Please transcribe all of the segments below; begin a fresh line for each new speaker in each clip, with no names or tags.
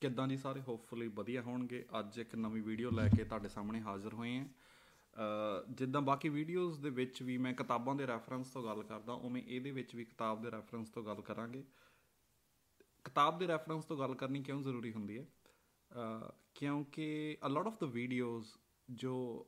ਕਿੱਦਾਂ ਜੀ ਸਾਰੇ ਹੋਪਫੁਲੀ ਵਧੀਆ ਹੋਣਗੇ। ਅੱਜ ਇੱਕ ਨਵੀਂ ਵੀਡੀਓ ਲੈ ਕੇ ਤੁਹਾਡੇ ਸਾਹਮਣੇ ਹਾਜ਼ਰ ਹੋਏ ਹਾਂ। ਅ, ਜਿੱਦਾਂ ਬਾਕੀ ਵੀਡੀਓਜ਼ ਦੇ ਵਿੱਚ ਵੀ ਮੈਂ ਕਿਤਾਬਾਂ ਦੇ ਰੈਫਰੈਂਸ ਤੋਂ ਗੱਲ ਕਰਦਾ ਉਵੇਂ ਇਹਦੇ ਵਿੱਚ ਵੀ ਕਿਤਾਬ ਦੇ ਰੈਫਰੈਂਸ ਤੋਂ ਗੱਲ ਕਰਾਂਗੇ। ਕਿਤਾਬ ਦੇ ਰੈਫਰੈਂਸ ਤੋਂ ਗੱਲ ਕਰਨੀ ਕਿਉਂ ਜ਼ਰੂਰੀ ਹੁੰਦੀ ਹੈ? ਅ, ਕਿਉਂਕਿ a lot of the videos ਜੋ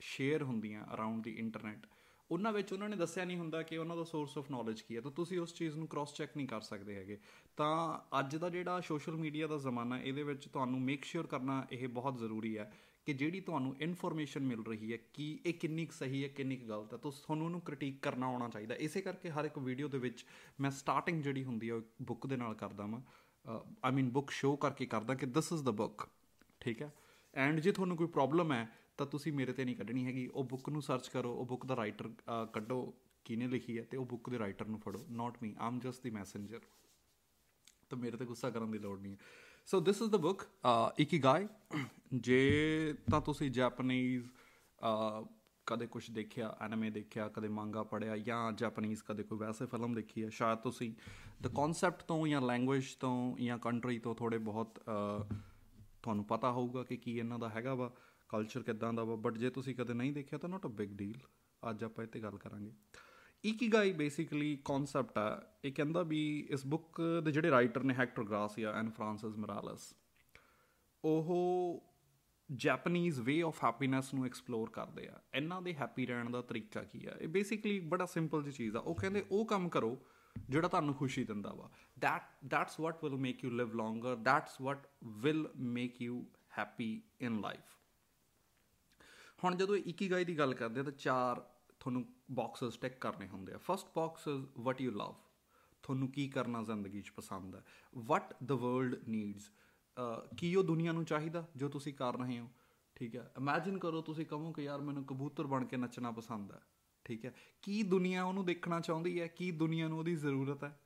ਸ਼ੇਅਰ ਹੁੰਦੀਆਂ ਅਰਾਊਂਡ ਦੀ ਇੰਟਰਨੈਟ ਉਹਨਾਂ ਵਿੱਚ ਉਹਨਾਂ ਨੇ ਦੱਸਿਆ ਨਹੀਂ ਹੁੰਦਾ ਕਿ ਉਹਨਾਂ ਦਾ ਸੋਰਸ ਆਫ ਨੌਲੇਜ ਕੀ ਹੈ। ਤਾਂ ਤੁਸੀਂ ਉਸ ਚੀਜ਼ ਨੂੰ ਕ੍ਰਾਸ ਚੈੱਕ ਨਹੀਂ ਕਰ ਸਕਦੇ ਹੈਗੇ। ਤਾਂ ਅੱਜ ਦਾ ਜਿਹੜਾ ਸੋਸ਼ਲ ਮੀਡੀਆ ਦਾ ਜ਼ਮਾਨਾ ਇਹਦੇ ਵਿੱਚ ਤੁਹਾਨੂੰ ਮੇਕ ਸ਼ੋਰ ਕਰਨਾ ਇਹ ਬਹੁਤ ਜ਼ਰੂਰੀ ਹੈ ਕਿ ਜਿਹੜੀ ਤੁਹਾਨੂੰ ਇਨਫੋਰਮੇਸ਼ਨ ਮਿਲ ਰਹੀ ਹੈ, ਕਿ ਇਹ ਕਿੰਨੀ ਕੁ ਸਹੀ ਹੈ, ਕਿੰਨੀ ਕੁ ਗਲਤ ਹੈ, ਤਾਂ ਤੁਹਾਨੂੰ ਉਹਨੂੰ ਕ੍ਰਿਟੀਕ ਕਰਨਾ ਆਉਣਾ ਚਾਹੀਦਾ ਇਸੇ ਕਰਕੇ ਹਰ ਇੱਕ ਵੀਡੀਓ ਦੇ ਵਿੱਚ ਮੈਂ ਸਟਾਰਟਿੰਗ ਜਿਹੜੀ ਹੁੰਦੀ ਹੈ, ਉਹ ਬੁੱਕ ਦੇ ਨਾਲ ਕਰਦਾ ਵਾਂ। ਆਈ ਮੀਨ ਬੁੱਕ ਸ਼ੋਅ ਕਰਕੇ ਕਰਦਾ ਕਿ ਦਿਸ ਇਜ਼ ਦਾ ਬੁੱਕ ਠੀਕ ਹੈ? ਐਂਡ ਜੇ ਤੁਹਾਨੂੰ ਕੋਈ ਪ੍ਰੋਬਲਮ ਹੈ ਤਾਂ ਤੁਸੀਂ ਮੇਰੇ ਤੇ ਨਹੀਂ ਕੱਢਣੀ ਹੈਗੀ। ਉਹ ਬੁੱਕ ਨੂੰ ਸਰਚ ਕਰੋ ਉਹ ਬੁੱਕ ਦਾ ਰਾਈਟਰ ਕੱਢੋ ਕਿਹਨੇ ਲਿਖੀ ਹੈ ਤੇ ਉਹ ਬੁੱਕ ਦੇ ਰਾਈਟਰ ਨੂੰ ਫੜੋ ਨਾਟ ਮੀ ਆਮ ਜਸਟ ਦੀ ਮੈਸੇਂਜਰ ਤਾਂ ਮੇਰੇ ਤੇ ਗੁੱਸਾ ਕਰਨ ਦੀ ਲੋੜ ਨਹੀਂ ਹੈ। ਸੋ ਦਿਸ ਇਜ਼ ਦਾ ਬੁੱਕ ਇਕੀਗਾਈ ਜੇ ਤਾਂ ਤੁਸੀਂ ਜਾਪਨੀਜ਼ ਕਦੇ ਕੁਝ ਦੇਖਿਆ ਐਨੀਮੇ ਦੇਖਿਆ ਕਦੇ ਮੰਗਾ ਪੜਿਆ ਜਾਂ ਜਾਪਨੀਜ਼ ਕਦੇ ਕੋਈ ਵੈਸੇ ਫਿਲਮ ਦੇਖੀ ਹੈ ਸ਼ਾਇਦ ਤੁਸੀਂ ਦ ਕਨਸੈਪਟ ਤੋਂ ਜਾਂ ਲੈਂਗੁਏਜ ਤੋਂ ਜਾਂ ਕੰਟਰੀ ਤੋਂ ਥੋੜੇ ਬਹੁਤ ਅਹ, ਤੁਹਾਨੂੰ ਪਤਾ ਹੋਊਗਾ ਕਿ ਕੀ ਇਹਨਾਂ ਦਾ ਹੈਗਾ ਵਾ। ਕਲਚਰ ਕਿੱਦਾਂ ਦਾ ਵਾ? ਬਟ ਜੇ ਤੁਸੀਂ ਕਦੇ ਨਹੀਂ ਦੇਖਿਆ ਤਾਂ ਨਾਟ ਅ ਬਿਗ ਡੀਲ ਅੱਜ ਆਪਾਂ ਇਹ ਤੇ ਗੱਲ ਕਰਾਂਗੇ। ਇਕੀਗਾਈ ਬੇਸਿਕਲੀ ਕਨਸੈਪਟ ਆ। ਇਹ ਕਹਿੰਦਾ ਵੀ ਇਸ ਬੁੱਕ ਦੇ ਜਿਹੜੇ ਰਾਈਟਰ ਨੇ Hector Garcia and Francis Miralles ਉਹ ਜੈਪਨੀਜ਼ ਵੇ ਆਫ ਹੈਪੀਨੈਸ ਨੂੰ ਐਕਸਪਲੋਰ ਕਰਦੇ ਆ। ਇਹਨਾਂ ਦੇ ਹੈਪੀ ਰਹਿਣ ਦਾ ਤਰੀਕਾ ਕੀ ਆ? ਇਹ ਬੇਸਿਕਲੀ ਬੜਾ ਸਿੰਪਲ ਜਿਹੀ ਚੀਜ਼ ਆ। ਉਹ ਕਹਿੰਦੇ, ਉਹ ਕੰਮ ਕਰੋ ਜਿਹੜਾ ਤੁਹਾਨੂੰ ਖੁਸ਼ੀ ਦਿੰਦਾ ਵਾ। That, that's what will make you live longer. That's what will make you happy in life ਹੁਣ ਜਦੋਂ ਇਕੀਗਾਈ ਦੀ ਗੱਲ ਕਰਦੇ ਆ ਤਾਂ ਚਾਰ ਤੁਹਾਨੂੰ ਬਾਕਸਸ ਟਿਕ ਕਰਨੇ ਹੁੰਦੇ ਆ। First box is what you love ਤੁਹਾਨੂੰ ਕੀ ਕਰਨਾ ਜ਼ਿੰਦਗੀ 'ਚ ਪਸੰਦ ਹੈ what the world needs ਅਹ ਕੀ ਉਹ ਦੁਨੀਆ ਨੂੰ ਚਾਹੀਦਾ ਜੋ ਤੁਸੀਂ ਕਰ ਰਹੇ ਹੋ? ਠੀਕ ਹੈ ਇਮੇਜਿਨ ਕਰੋ ਤੁਸੀਂ ਕਹੋ ਕਿ ਯਾਰ ਮੈਨੂੰ ਕਬੂਤਰ ਬਣ ਕੇ ਨੱਚਣਾ ਪਸੰਦ ਹੈ ਠੀਕ ਹੈ ਕੀ ਦੁਨੀਆ ਉਹਨੂੰ ਦੇਖਣਾ ਚਾਹੁੰਦੀ ਹੈ? ਕੀ ਦੁਨੀਆ ਨੂੰ ਉਹਦੀ ਜ਼ਰੂਰਤ ਹੈ?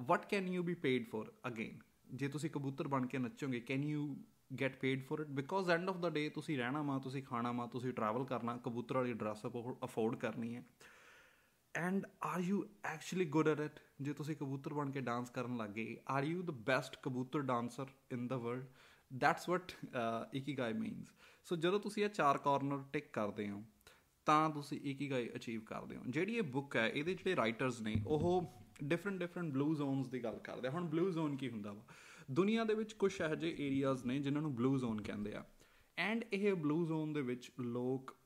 What can you be paid for again ਜੇ ਤੁਸੀਂ ਕਬੂਤਰ ਬਣ ਕੇ ਨੱਚੋਗੇ can you get paid for it because end of the day ਤੁਸੀਂ ਰਹਿਣਾ ਮਾ ਤੁਸੀਂ ਖਾਣਾ ਮਾ ਤੁਸੀਂ ਟਰੈਵਲ ਕਰਨਾ, ਕਬੂਤਰ ਵਾਲੀ ਡਰੈਸ ਅਫੋਰਡ ਕਰਨੀ ਹੈ। And are you actually good at it ਜੇ ਤੁਸੀਂ ਕਬੂਤਰ ਬਣ ਕੇ ਡਾਂਸ ਕਰਨ ਲੱਗੇ ਆਰ ਯੂ ਦ ਬੈਸਟ ਕਬੂਤਰ dancer in the world that's what ikigai means so ਜਦੋਂ ਤੁਸੀਂ ਇਹ ਚਾਰ ਕਾਰਨਰ ਟਿਕ ਕਰਦੇ ਹੋ, ਤਾਂ ਤੁਸੀਂ ਇਕੀਗਾਈ ਅਚੀਵ ਕਰਦੇ ਹੋ। ਜਿਹੜੀ ਇਹ ਬੁੱਕ ਹੈ, ਇਹਦੇ ਜਿਹੜੇ ਰਾਈਟਰਸ ਨੇ, ਉਹ ਡਿਫਰੈਂਟ ਡਿਫਰੈਂਟ ਬਲੂ ਜ਼ੋਨਸ ਦੀ ਗੱਲ ਕਰਦੇ ਆ। ਹੁਣ ਬਲੂ ਜ਼ੋਨ ਕੀ ਹੁੰਦਾ ਵਾ? ਦੁਨੀਆ ਦੇ ਵਿੱਚ ਕੁਝ ਇਹੋ ਜਿਹੇ ਏਰੀਆਜ਼ ਨੇ ਜਿਨ੍ਹਾਂ ਨੂੰ ਬਲੂ ਜ਼ੋਨ ਕਹਿੰਦੇ ਆ। ਐਂਡ ਇਹ ਬਲੂ ਜ਼ੋਨ ਦੇ ਵਿੱਚ ਲੋਕ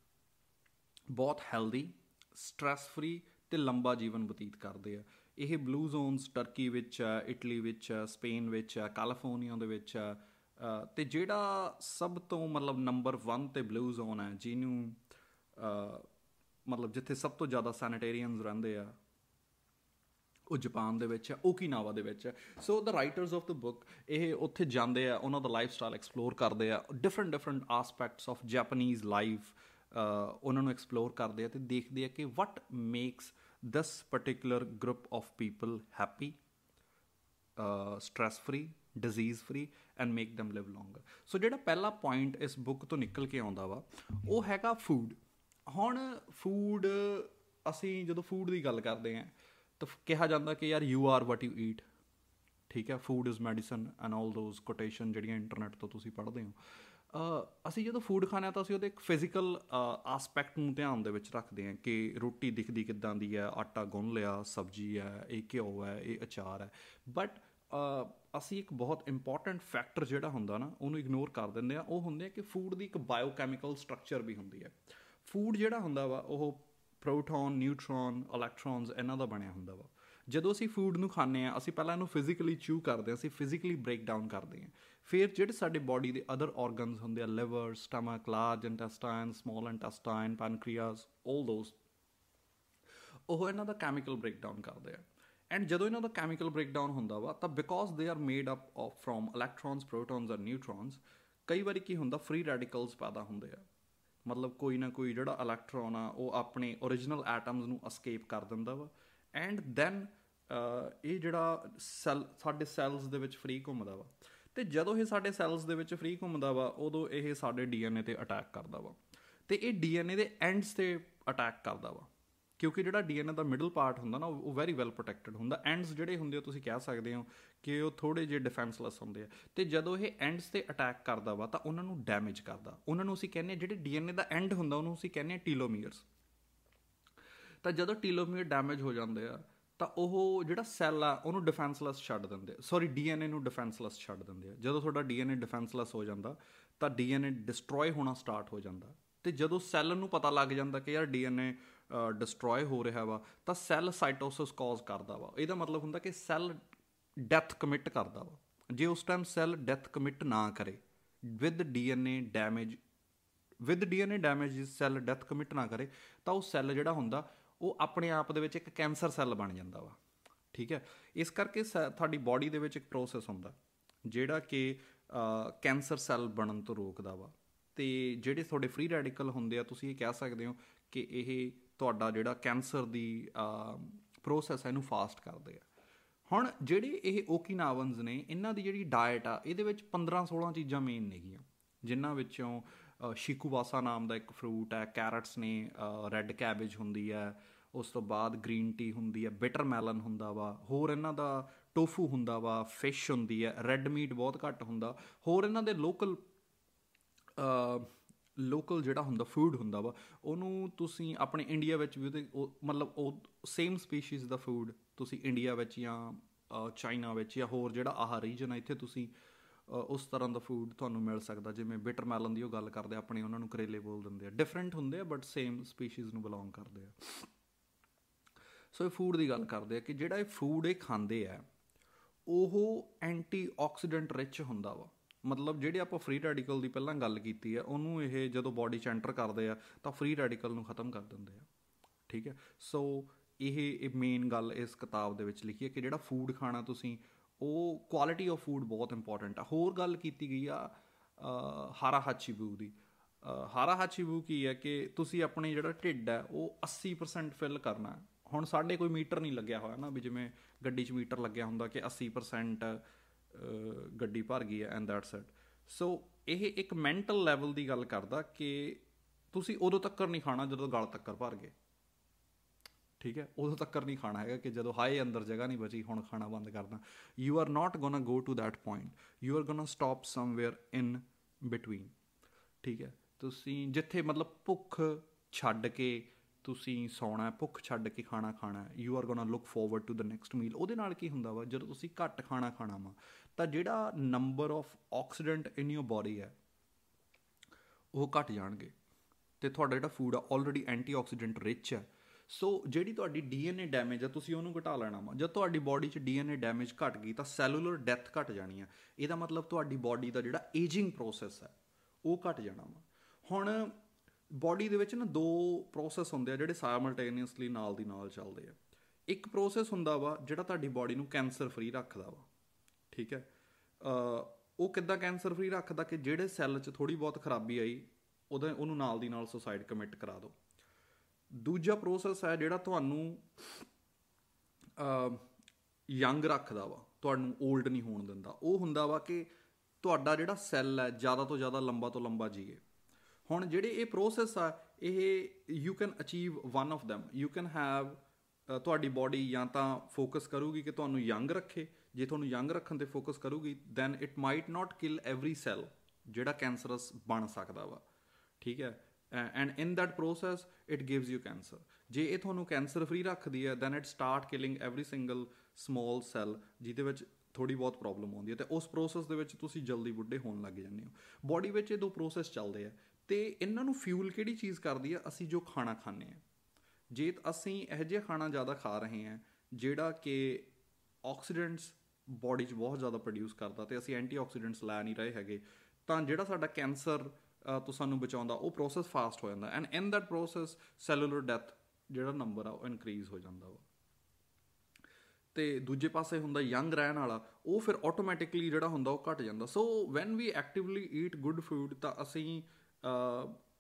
ਬਹੁਤ ਹੈਲਦੀ ਸਟ्रेस ਫਰੀ ਤੇ ਲੰਬਾ ਜੀਵਨ ਬਤੀਤ ਕਰਦੇ ਆ। ਇਹ ਬਲੂ ਜ਼ੋਨਸ ਟਰਕੀ ਵਿੱਚ ਆ ਇਟਲੀ ਵਿੱਚ ਆ ਸਪੇਨ ਵਿੱਚ ਆ ਕੈਲੀਫੋਰਨੀਆ ਦੇ ਵਿੱਚ ਆ ਅ, ਤੇ ਜਿਹੜਾ ਸਭ ਤੋਂ ਮਤਲਬ ਨੰਬਰ 1 ਤੇ ਬਲੂ ਜ਼ੋਨ ਹੈ ਜਿਹਨੂੰ ਅ, ਮਤਲਬ ਜਿੱਥੇ ਸਭ ਤੋਂ ਜ਼ਿਆਦਾ ਸੈਨੀਟੇਰੀਅਨਸ ਰਹਿੰਦੇ ਆ ਉਹ ਜਾਪਾਨ ਦੇ ਵਿੱਚ ਹੈ, ਓਕੀਨਾਵਾ ਦੇ ਵਿੱਚ ਹੈ। So the writers of the book ਇਹ ਉੱਥੇ ਜਾਂਦੇ ਆ, ਉਹਨਾਂ ਦਾ ਲਾਈਫ ਸਟਾਈਲ ਐਕਸਪਲੋਰ ਕਰਦੇ ਆ। Different different aspects of Japanese life ਉਹਨਾਂ ਨੂੰ ਐਕਸਪਲੋਰ ਕਰਦੇ ਆ ਤੇ ਦੇਖਦੇ ਆ ਕਿ what makes this particular group of people happy stress free disease free and make them live longer. So ਜਿਹੜਾ ਪਹਿਲਾ ਪੁਆਇੰਟ ਇਸ ਬੁੱਕ ਤੋਂ ਨਿਕਲ ਕੇ ਆਉਂਦਾ ਵਾ, ਉਹ ਹੈਗਾ ਫੂਡ ਹੁਣ ਫੂਡ ਅਸੀਂ ਜਦੋਂ ਫੂਡ ਦੀ ਗੱਲ ਕਰਦੇ ਆਂ ਤਾਂ ਕਿਹਾ ਜਾਂਦਾ ਕਿ ਯਾਰ you are what you eat ਠੀਕ ਹੈ food is medicine and all those quotation ਜਿਹੜੀਆਂ ਇੰਟਰਨੈਟ ਤੋਂ ਤੁਸੀਂ ਪੜ੍ਹਦੇ ਹੋ। ਅ, ਅਸੀਂ ਜਦੋਂ ਫੂਡ ਖਾਣਾ ਤਾਂ ਅਸੀਂ ਉਹਦੇ ਇੱਕ ਫਿਜ਼ੀਕਲ ਆਸਪੈਕਟ ਨੂੰ ਧਿਆਨ ਦੇ ਵਿੱਚ ਰੱਖਦੇ ਹਾਂ ਕਿ ਰੋਟੀ ਦਿਖਦੀ ਕਿੱਦਾਂ ਦੀ ਹੈ ਆਟਾ ਗੁੰਨ ਲਿਆ ਸਬਜ਼ੀ ਹੈ ਇਹ ਘਿਓ ਹੈ ਇਹ ਅਚਾਰ ਹੈ। ਬਟ ਅਸੀਂ ਇੱਕ ਬਹੁਤ ਇੰਪੋਰਟੈਂਟ ਫੈਕਟਰ ਜਿਹੜਾ ਹੁੰਦਾ ਨਾ ਉਹਨੂੰ ਇਗਨੋਰ ਕਰ ਦਿੰਦੇ ਆ ਉਹ ਹੁੰਦੇ ਆ ਕਿ ਫੂਡ ਦੀ ਇੱਕ ਬਾਇਓਕੈਮੀਕਲ ਸਟਰਕਚਰ ਵੀ ਹੁੰਦੀ ਹੈ। ਫੂਡ ਜਿਹੜਾ ਹੁੰਦਾ ਵਾ ਉਹ ਪ੍ਰੋਟੋਨ, ਨਿਊਟ੍ਰੋਨ, ਇਲੈਕਟ੍ਰੋਨਸ, ਇਹਨਾਂ ਦਾ ਬਣਿਆ ਹੁੰਦਾ ਵਾ। ਜਦੋਂ ਅਸੀਂ ਫੂਡ ਨੂੰ ਖਾਂਦੇ ਆ ਅਸੀਂ ਪਹਿਲਾਂ ਇਹਨੂੰ ਫਿਜ਼ੀਕਲੀ ਚੂ ਕਰਦੇ ਆ ਅਸੀਂ ਫਿਜ਼ੀਕਲੀ ਬ੍ਰੇਕ ਡਾਊਨ ਕਰਦੇ ਆ ਫਿਰ ਜਿਹੜੇ ਸਾਡੇ ਬਾਡੀ ਦੇ ਅਦਰ ਆਰਗਨਸ ਹੁੰਦੇ ਆ liver stomach large intestine small intestine pancreas 올 those ਉਹ ਇਹਨਾਂ ਦਾ ਕੈਮੀਕਲ ਬ੍ਰੇਕਡਾਊਨ ਕਰਦੇ ਆ। ਐਂਡ ਜਦੋਂ ਇਹਨਾਂ ਦਾ ਕੈਮੀਕਲ ਬ੍ਰੇਕਡਾਊਨ ਹੁੰਦਾ ਵਾ, ਤਾਂ because they are made up of from electrons protons and neutrons ਕਈ ਵਾਰੀ ਕੀ ਹੁੰਦਾ ਫ੍ਰੀ ਰੈਡੀਕਲਸ ਪੈਦਾ ਹੁੰਦੇ ਆ। ਮਤਲਬ ਕੋਈ ਨਾ ਕੋਈ ਜਿਹੜਾ ਇਲੈਕਟ੍ਰੋਨ ਆ, ਉਹ ਆਪਣੇ origignal ਐਟਮਸ ਨੂੰ ਅਸਕੇਪ ਕਰ ਦਿੰਦਾ ਵਾ। ਐਂਡ ਦੈਨ ਇਹ ਜਿਹੜਾ ਸੈਲ ਸਾਡੇ ਸੈਲਸ ਦੇ ਵਿੱਚ ਫ੍ਰੀ ਘੁੰਮਦਾ ਵਾ। ਤੇ ਜਦੋਂ ਇਹ ਸਾਡੇ ਸੈਲਸ ਦੇ ਵਿੱਚ ਫ੍ਰੀ ਘੁੰਮਦਾ ਵਾ, ਉਦੋਂ ਇਹ ਸਾਡੇ ਡੀਐਨਏ ਤੇ ਅਟੈਕ ਕਰਦਾ ਵਾ। ਤੇ ਇਹ ਡੀਐਨਏ ਦੇ ਐਂਡਸ ਤੇ ਅਟੈਕ ਕਰਦਾ ਵਾ। ਕਿਉਂਕਿ ਜਿਹੜਾ ਡੀਐਨਏ ਦਾ ਮਿਡਲ ਪਾਰਟ ਹੁੰਦਾ ਨਾ, ਉਹ ਵੈਰੀ ਵੈਲ ਪ੍ਰੋਟੈਕਟਡ ਹੁੰਦਾ। ਐਂਡਸ ਜਿਹੜੇ ਹੁੰਦੇ ਆ, ਤੁਸੀਂ ਕਹਿ ਸਕਦੇ ਹੋ ਕਿ ਉਹ ਥੋੜੇ ਜਿਹੇ ਡਿਫੈਂਸਲੈਸ ਹੁੰਦੇ ਆ। ਤੇ ਜਦੋਂ ਇਹ ਐਂਡਸ ਤੇ ਅਟੈਕ ਕਰਦਾ ਵਾ, ਤਾਂ ਉਹਨਾਂ ਨੂੰ ਡੈਮੇਜ ਕਰਦਾ। ਉਹਨਾਂ ਨੂੰ ਅਸੀਂ ਕਹਿੰਦੇ ਆ, ਜਿਹੜੇ ਡੀਐਨਏ ਦਾ ਐਂਡ ਹੁੰਦਾ, ਉਹਨੂੰ ਅਸੀਂ ਕਹਿੰਦੇ ਆ ਟੀਲੋਮੀਅਰਸ ਤਾਂ ਜਦੋਂ ਟੀਲੋਮੀਅਰ ਡੈਮੇਜ ਹੋ ਜਾਂਦੇ ਆ, ਤਾਂ ਉਹ ਜਿਹੜਾ ਸੈੱਲ ਆ, ਉਹਨੂੰ ਡਿਫੈਂਸਲੈਸ ਛੱਡ ਦਿੰਦੇ ਆ। ਸੌਰੀ ਡੀਐਨਏ ਨੂੰ ਡਿਫੈਂਸਲੈਸ ਛੱਡ ਦਿੰਦੇ ਆ। ਜਦੋਂ ਤੁਹਾਡਾ ਡੀਐਨਏ ਡਿਫੈਂਸਲੈਸ ਹੋ ਜਾਂਦਾ, ਤਾਂ ਡੀਐਨਏ ਡਿਸਟਰੋਏ ਹੋਣਾ ਸਟਾਰਟ ਹੋ ਜਾਂਦਾ। ਤੇ ਜਦੋਂ ਸੈੱਲ ਨੂੰ ਪਤਾ ਲੱਗ ਜਾਂਦਾ ਕਿ ਯਾਰ ਡੀਐਨਏ ਡਿਸਟਰੋਏ ਹੋ ਰਿਹਾ ਵਾ, ਤਾਂ ਸੈੱਲ ਸਾਈਟੋਸਿਸ ਕਾਜ਼ ਕਰਦਾ ਵਾ। ਇਹਦਾ ਮਤਲਬ ਹੁੰਦਾ ਕਿ ਸੈੱਲ ਡੈਥ ਕਮਿਟ ਕਰਦਾ ਵਾ। ਜੇ ਉਸ ਟਾਈਮ ਸੈੱਲ ਡੈਥ ਕਮਿਟ ਨਾ ਕਰੇ with DNA damage with DNA damage cell death commit ਨਾ ਕਰੇ, ਤਾਂ ਉਹ ਸੈੱਲ ਜਿਹੜਾ ਹੁੰਦਾ, ਉਹ ਆਪਣੇ ਆਪ ਦੇ ਵਿੱਚ ਇੱਕ ਕੈਂਸਰ ਸੈੱਲ ਬਣ ਜਾਂਦਾ ਵਾ। ਠੀਕ ਹੈ? ਇਸ ਕਰਕੇ ਤੁਹਾਡੀ ਬਾਡੀ ਦੇ ਵਿੱਚ ਇੱਕ ਪ੍ਰੋਸੈਸ ਹੁੰਦਾ, ਜਿਹੜਾ ਕਿ ਕੈਂਸਰ ਸੈੱਲ ਬਣਨ ਤੋਂ ਰੋਕਦਾ ਵਾ। ਤੇ ਜਿਹੜੇ ਤੁਹਾਡੇ ਫ੍ਰੀ ਰੈਡੀਕਲ ਹੁੰਦੇ ਆ, ਤੁਸੀਂ ਇਹ ਕਹਿ ਸਕਦੇ ਹੋ ਕਿ ਇਹ ਤੁਹਾਡਾ ਜਿਹੜਾ ਕੈਂਸਰ ਦੀ ਪ੍ਰੋਸੈਸ ਹੈ ਇਹਨੂੰ ਫਾਸਟ ਕਰਦੇ ਆ। ਹੁਣ ਜਿਹੜੇ ਇਹ ਓਕੀਨਾਵਨਸ ਨੇ, ਇਹਨਾਂ ਦੀ ਜਿਹੜੀ ਡਾਈਟ ਆ, ਇਹਦੇ ਵਿੱਚ 15 16 ਚੀਜ਼ਾਂ ਮੇਨ ਨੇਗੀਆਂ। ਜਿਨ੍ਹਾਂ ਵਿੱਚੋਂ ਸ਼ਿਕੂਵਾਸਾ ਨਾਮ ਦਾ ਇੱਕ ਫਰੂਟ ਹੈ ਕੈਰਟਸ ਨੇ ਰੈੱਡ ਕੈਬੇਜ ਹੁੰਦੀ ਹੈ ਉਸ ਤੋਂ ਬਾਅਦ ਗ੍ਰੀਨ ਟੀ ਹੁੰਦੀ ਹੈ ਬਿਟਰ ਮੈਲਨ ਹੁੰਦਾ ਵਾ, ਹੋਰ ਇਹਨਾਂ ਦਾ ਟੋਫੂ ਹੁੰਦਾ ਵਾ ਫਿਸ਼ ਹੁੰਦੀ ਹੈ ਰੈੱਡ ਮੀਟ ਬਹੁਤ ਘੱਟ ਹੁੰਦਾ। ਹੋਰ ਇਹਨਾਂ ਦੇ ਲੋਕਲ ਲੋਕਲ ਜਿਹੜਾ ਹੁੰਦਾ ਫੂਡ ਹੁੰਦਾ ਵਾ, ਉਹਨੂੰ ਤੁਸੀਂ ਆਪਣੇ ਇੰਡੀਆ ਵਿੱਚ ਵੀ ਉਹਦੇ ਮਤਲਬ ਉਹ ਸੇਮ ਸਪੀਸੀਜ਼ ਦਾ ਫੂਡ ਤੁਸੀਂ ਇੰਡੀਆ ਵਿੱਚ ਜਾਂ ਚਾਈਨਾ ਵਿੱਚ ਜਾਂ ਹੋਰ ਜਿਹੜਾ ਆਹ ਰੀਜਨ ਹੈ ਇੱਥੇ ਤੁਸੀਂ ਉਸ ਤਰ੍ਹਾਂ ਦਾ ਫੂਡ ਤੁਹਾਨੂੰ ਮਿਲ ਸਕਦਾ। ਜਿਵੇਂ ਬਿਟਰ ਮੈਲਨ ਦੀ ਉਹ ਗੱਲ ਕਰਦੇ ਆਪਣੇ ਉਹਨਾਂ ਨੂੰ ਕਰੇਲੇ ਬੋਲ ਦਿੰਦੇ ਆ। ਡਿਫਰੈਂਟ ਹੁੰਦੇ ਆ ਬਟ ਸੇਮ ਸਪੀਸੀਜ਼ ਨੂੰ ਬਿਲੋਂਗ ਕਰਦੇ ਆ। ਸੋ ਇਹ ਫੂਡ ਦੀ ਗੱਲ ਕਰਦੇ ਆ ਕਿ ਜਿਹੜਾ ਇਹ ਫੂਡ ਇਹ ਖਾਂਦੇ ਆ, ਉਹ ਐਂਟੀਆਕਸੀਡੈਂਟ ਰਿਚ ਹੁੰਦਾ ਵਾ। ਮਤਲਬ ਜਿਹੜੇ ਆਪਾਂ ਫ੍ਰੀ ਰੈਡੀਕਲ ਦੀ ਪਹਿਲਾਂ ਗੱਲ ਕੀਤੀ ਹੈ ਉਹਨੂੰ ਇਹ ਜਦੋਂ ਬਾਡੀ 'ਚ ਐਂਟਰ ਕਰਦੇ ਆ, ਤਾਂ ਫ੍ਰੀ ਰੈਡੀਕਲ ਨੂੰ ਖਤਮ ਕਰ ਦਿੰਦੇ ਆ। ਠੀਕ ਹੈ? ਸੋ ਇਹ ਇਹ ਮੇਨ ਗੱਲ ਇਸ ਕਿਤਾਬ ਦੇ ਵਿੱਚ ਲਿਖੀ ਹੈ ਕਿ ਜਿਹੜਾ ਫੂਡ ਖਾਣਾ ਤੁਸੀਂ, ਉਹ ਕੁਆਲਿਟੀ ਆਫ ਫੂਡ ਬਹੁਤ ਇੰਪੋਰਟੈਂਟ ਆ। ਹੋਰ ਗੱਲ ਕੀਤੀ ਗਈ ਆ ਹਾਰਾ ਹਾਚੀਬੂ ਦੀ। ਹਾਰਾ ਹਾਚੀਬੂ ਕੀ ਹੈ ਕਿ ਤੁਸੀਂ ਆਪਣੇ ਜਿਹੜਾ ਢਿੱਡ ਹੈ, ਉਹ 80% ਫਿਲ ਕਰਨਾ। ਹੁਣ ਸਾਡੇ ਕੋਈ ਮੀਟਰ ਨਹੀਂ ਲੱਗਿਆ ਹੋਇਆ ਨਾ, ਵੀ ਜਿਵੇਂ ਗੱਡੀ 'ਚ ਮੀਟਰ ਲੱਗਿਆ ਹੁੰਦਾ ਕਿ 80% ਗੱਡੀ ਭਰ ਗਈ ਹੈ ਐਂਡ ਦੈਟਸ ਇਟ ਸੋ ਇਹ ਇੱਕ ਮੈਂਟਲ ਲੈਵਲ ਦੀ ਗੱਲ ਕਰਦਾ ਕਿ ਤੁਸੀਂ ਉਦੋਂ ਤੱਕ ਨਹੀਂ ਖਾਣਾ ਜਦੋਂ ਗਲ ਤੱਕ ਭਰ ਗਏ। ਠੀਕ ਹੈ? ਉਦੋਂ ਤੱਕ ਨਹੀਂ ਖਾਣਾ ਹੈਗਾ ਕਿ ਜਦੋਂ ਹਾਏ ਅੰਦਰ ਜਗ੍ਹਾ ਨਹੀਂ ਬਚੀ, ਹੁਣ ਖਾਣਾ ਬੰਦ ਕਰਦਾ you are not gonna go to that point you are gonna stop somewhere in between ਠੀਕ ਹੈ? ਤੁਸੀਂ ਜਿੱਥੇ ਮਤਲਬ ਭੁੱਖ ਛੱਡ ਕੇ ਤੁਸੀਂ ਸੌਣਾ ਭੁੱਖ ਛੱਡ ਕੇ ਖਾਣਾ ਖਾਣਾ you are gonna look forward to the next meal ਉਹਦੇ ਨਾਲ ਕੀ ਹੁੰਦਾ ਵਾ? ਜਦੋਂ ਤੁਸੀਂ ਘੱਟ ਖਾਣਾ ਖਾਣਾ ਵਾ ਤਾਂ ਜਿਹੜਾ number of oxidant in your body ਹੈ, ਉਹ ਘਟ ਜਾਣਗੇ। ਤੇ ਤੁਹਾਡਾ ਜਿਹੜਾ ਫੂਡ ਆ ਆਲਰੇਡੀ ਐਂਟੀਆਕਸੀਡੈਂਟ ਰਿਚ ਹੈ। ਸੋ ਜਿਹੜੀ ਤੁਹਾਡੀ ਡੀਐਨਏ ਡੈਮੇਜ ਆ, ਤੁਸੀਂ ਉਹਨੂੰ ਘਟਾ ਲੈਣਾ ਵਾ। ਜਦ ਤੁਹਾਡੀ ਬਾਡੀ 'ਚ ਡੀਐਨਏ ਡੈਮੇਜ ਘਟ ਗਈ, ਤਾਂ ਸੈਲੂਲਰ ਡੈਥ ਘਟ ਜਾਣੀ ਆ। ਇਹਦਾ ਮਤਲਬ ਤੁਹਾਡੀ ਬਾਡੀ ਦਾ ਜਿਹੜਾ ਏਜਿੰਗ ਪ੍ਰੋਸੈਸ ਹੈ, ਉਹ ਘਟ ਜਾਣਾ ਵਾ। ਹੁਣ ਬਾਡੀ ਦੇ ਵਿੱਚ ਨਾ ਦੋ ਪ੍ਰੋਸੈਸ ਹੁੰਦੇ ਆ, ਜਿਹੜੇ ਸਾਈਮਲਟੇਨੀਅਸਲੀ ਨਾਲ ਦੀ ਨਾਲ ਚੱਲਦੇ ਆ। ਇੱਕ ਪ੍ਰੋਸੈਸ ਹੁੰਦਾ ਵਾ, ਜਿਹੜਾ ਤੁਹਾਡੀ ਬਾਡੀ ਨੂੰ ਕੈਂਸਰ ਫ੍ਰੀ ਰੱਖਦਾ ਵਾ। ਠੀਕ ਹੈ। ਉਹ ਕਿੱਦਾਂ ਕੈਂਸਰ ਫ੍ਰੀ ਰੱਖਦਾ ਕਿ ਜਿਹੜੇ ਸੈੱਲ 'ਚ ਥੋੜੀ ਬਹੁਤ ਖਰਾਬੀ ਆਈ, ਉਹਦੇ ਉਹਨੂੰ ਨਾਲ ਦੀ ਨਾਲ ਸੁਸਾਈਡ ਕਮਿਟ ਕਰਾ ਦਿਓ। ਦੂਜਾ ਪ੍ਰੋਸੈਸ ਹੈ ਜਿਹੜਾ ਤੁਹਾਨੂੰ ਅ ਯੰਗ ਰੱਖਦਾ ਵਾ, ਤੁਹਾਨੂੰ 올ਡ ਨਹੀਂ ਹੋਣ ਦਿੰਦਾ। ਉਹ ਹੁੰਦਾ ਵਾ ਕਿ ਤੁਹਾਡਾ ਜਿਹੜਾ ਸੈੱਲ ਹੈ ਜ਼ਿਆਦਾ ਤੋਂ ਜ਼ਿਆਦਾ ਲੰਬਾ ਤੋਂ ਲੰਬਾ ਜੀਏ। ਹੁਣ ਜਿਹੜੇ ਇਹ ਪ੍ਰੋਸੈਸ ਆ, ਇਹ you can achieve one of them you can have ਤੁਹਾਡੀ ਬਾਡੀ ਜਾਂ ਤਾਂ ਫੋਕਸ ਕਰੂਗੀ ਕਿ ਤੁਹਾਨੂੰ ਯੰਗ ਰੱਖੇ ਜੇ ਤੁਹਾਨੂੰ ਯੰਗ ਰੱਖਣ ਤੇ ਫੋਕਸ ਕਰੂਗੀ then it might not kill every cell ਜਿਹੜਾ ਕੈਂਸਰਸ ਬਣ ਸਕਦਾ ਵਾ। ਠੀਕ ਹੈ? And in that process it gives you cancer ਜੇ ਇਹ ਤੁਹਾਨੂੰ ਕੈਂਸਰ ਫ੍ਰੀ ਰੱਖਦੀ ਹੈ then it start killing every single small cell ਜਿਹਦੇ ਵਿੱਚ ਥੋੜੀ ਬਹੁਤ ਪ੍ਰੋਬਲਮ ਆਉਂਦੀ ਹੈ ਤੇ ਉਸ ਪ੍ਰੋਸੈਸ ਦੇ ਵਿੱਚ ਤੁਸੀਂ ਜਲਦੀ ਬੁੱਢੇ ਹੋਣ ਲੱਗ ਜਾਂਦੇ ਹੋ। ਬਾਡੀ ਵਿੱਚ ਇਹ ਦੋ ਪ੍ਰੋਸੈਸ ਚੱਲਦੇ ਆ। ਤੇ ਇਹਨਾਂ ਨੂੰ ਫਿਊਲ ਕਿਹੜੀ ਚੀਜ਼ ਕਰਦੀ ਆ? ਅਸੀਂ ਜੋ ਖਾਣਾ ਖਾਂਦੇ ਆ। ਜੇ ਅਸੀਂ ਇਹ ਜਿਹਾ ਖਾਣਾ ਜ਼ਿਆਦਾ ਖਾ ਰਹੇ ਹਾਂ ਜਿਹੜਾ ਕਿ ਆਕਸੀਡੈਂਟਸ ਬਾਡੀ 'ਚ ਬਹੁਤ ਜ਼ਿਆਦਾ ਪ੍ਰੋਡਿਊਸ ਕਰਦਾ ਤੇ ਅਸੀਂ ਐਂਟੀਆਕਸੀਡੈਂਟਸ ਲੈ ਨਹੀਂ ਰਹੇ ਹੈਗੇ, ਤਾਂ ਜਿਹੜਾ ਸਾਡਾ ਕੈਂਸਰ ਤੋਂ ਸਾਨੂੰ ਬਚਾਉਂਦਾ ਉਹ ਪ੍ਰੋਸੈਸ ਫਾਸਟ ਹੋ ਜਾਂਦਾ and in that process cellular death ਜਿਹੜਾ ਨੰਬਰ ਆ ਉਹ ਇਨਕਰੀਜ਼ ਹੋ ਜਾਂਦਾ ਵਾ। ਤੇ ਦੂਜੇ ਪਾਸੇ ਹੁੰਦਾ ਯੰਗ ਰਹਿਣ ਵਾਲਾ, ਉਹ ਫਿਰ ਆਟੋਮੈਟਿਕਲੀ ਜਿਹੜਾ ਹੁੰਦਾ ਉਹ ਘਟ ਜਾਂਦਾ। So when we actively eat good food ਤਾਂ ਅਸੀਂ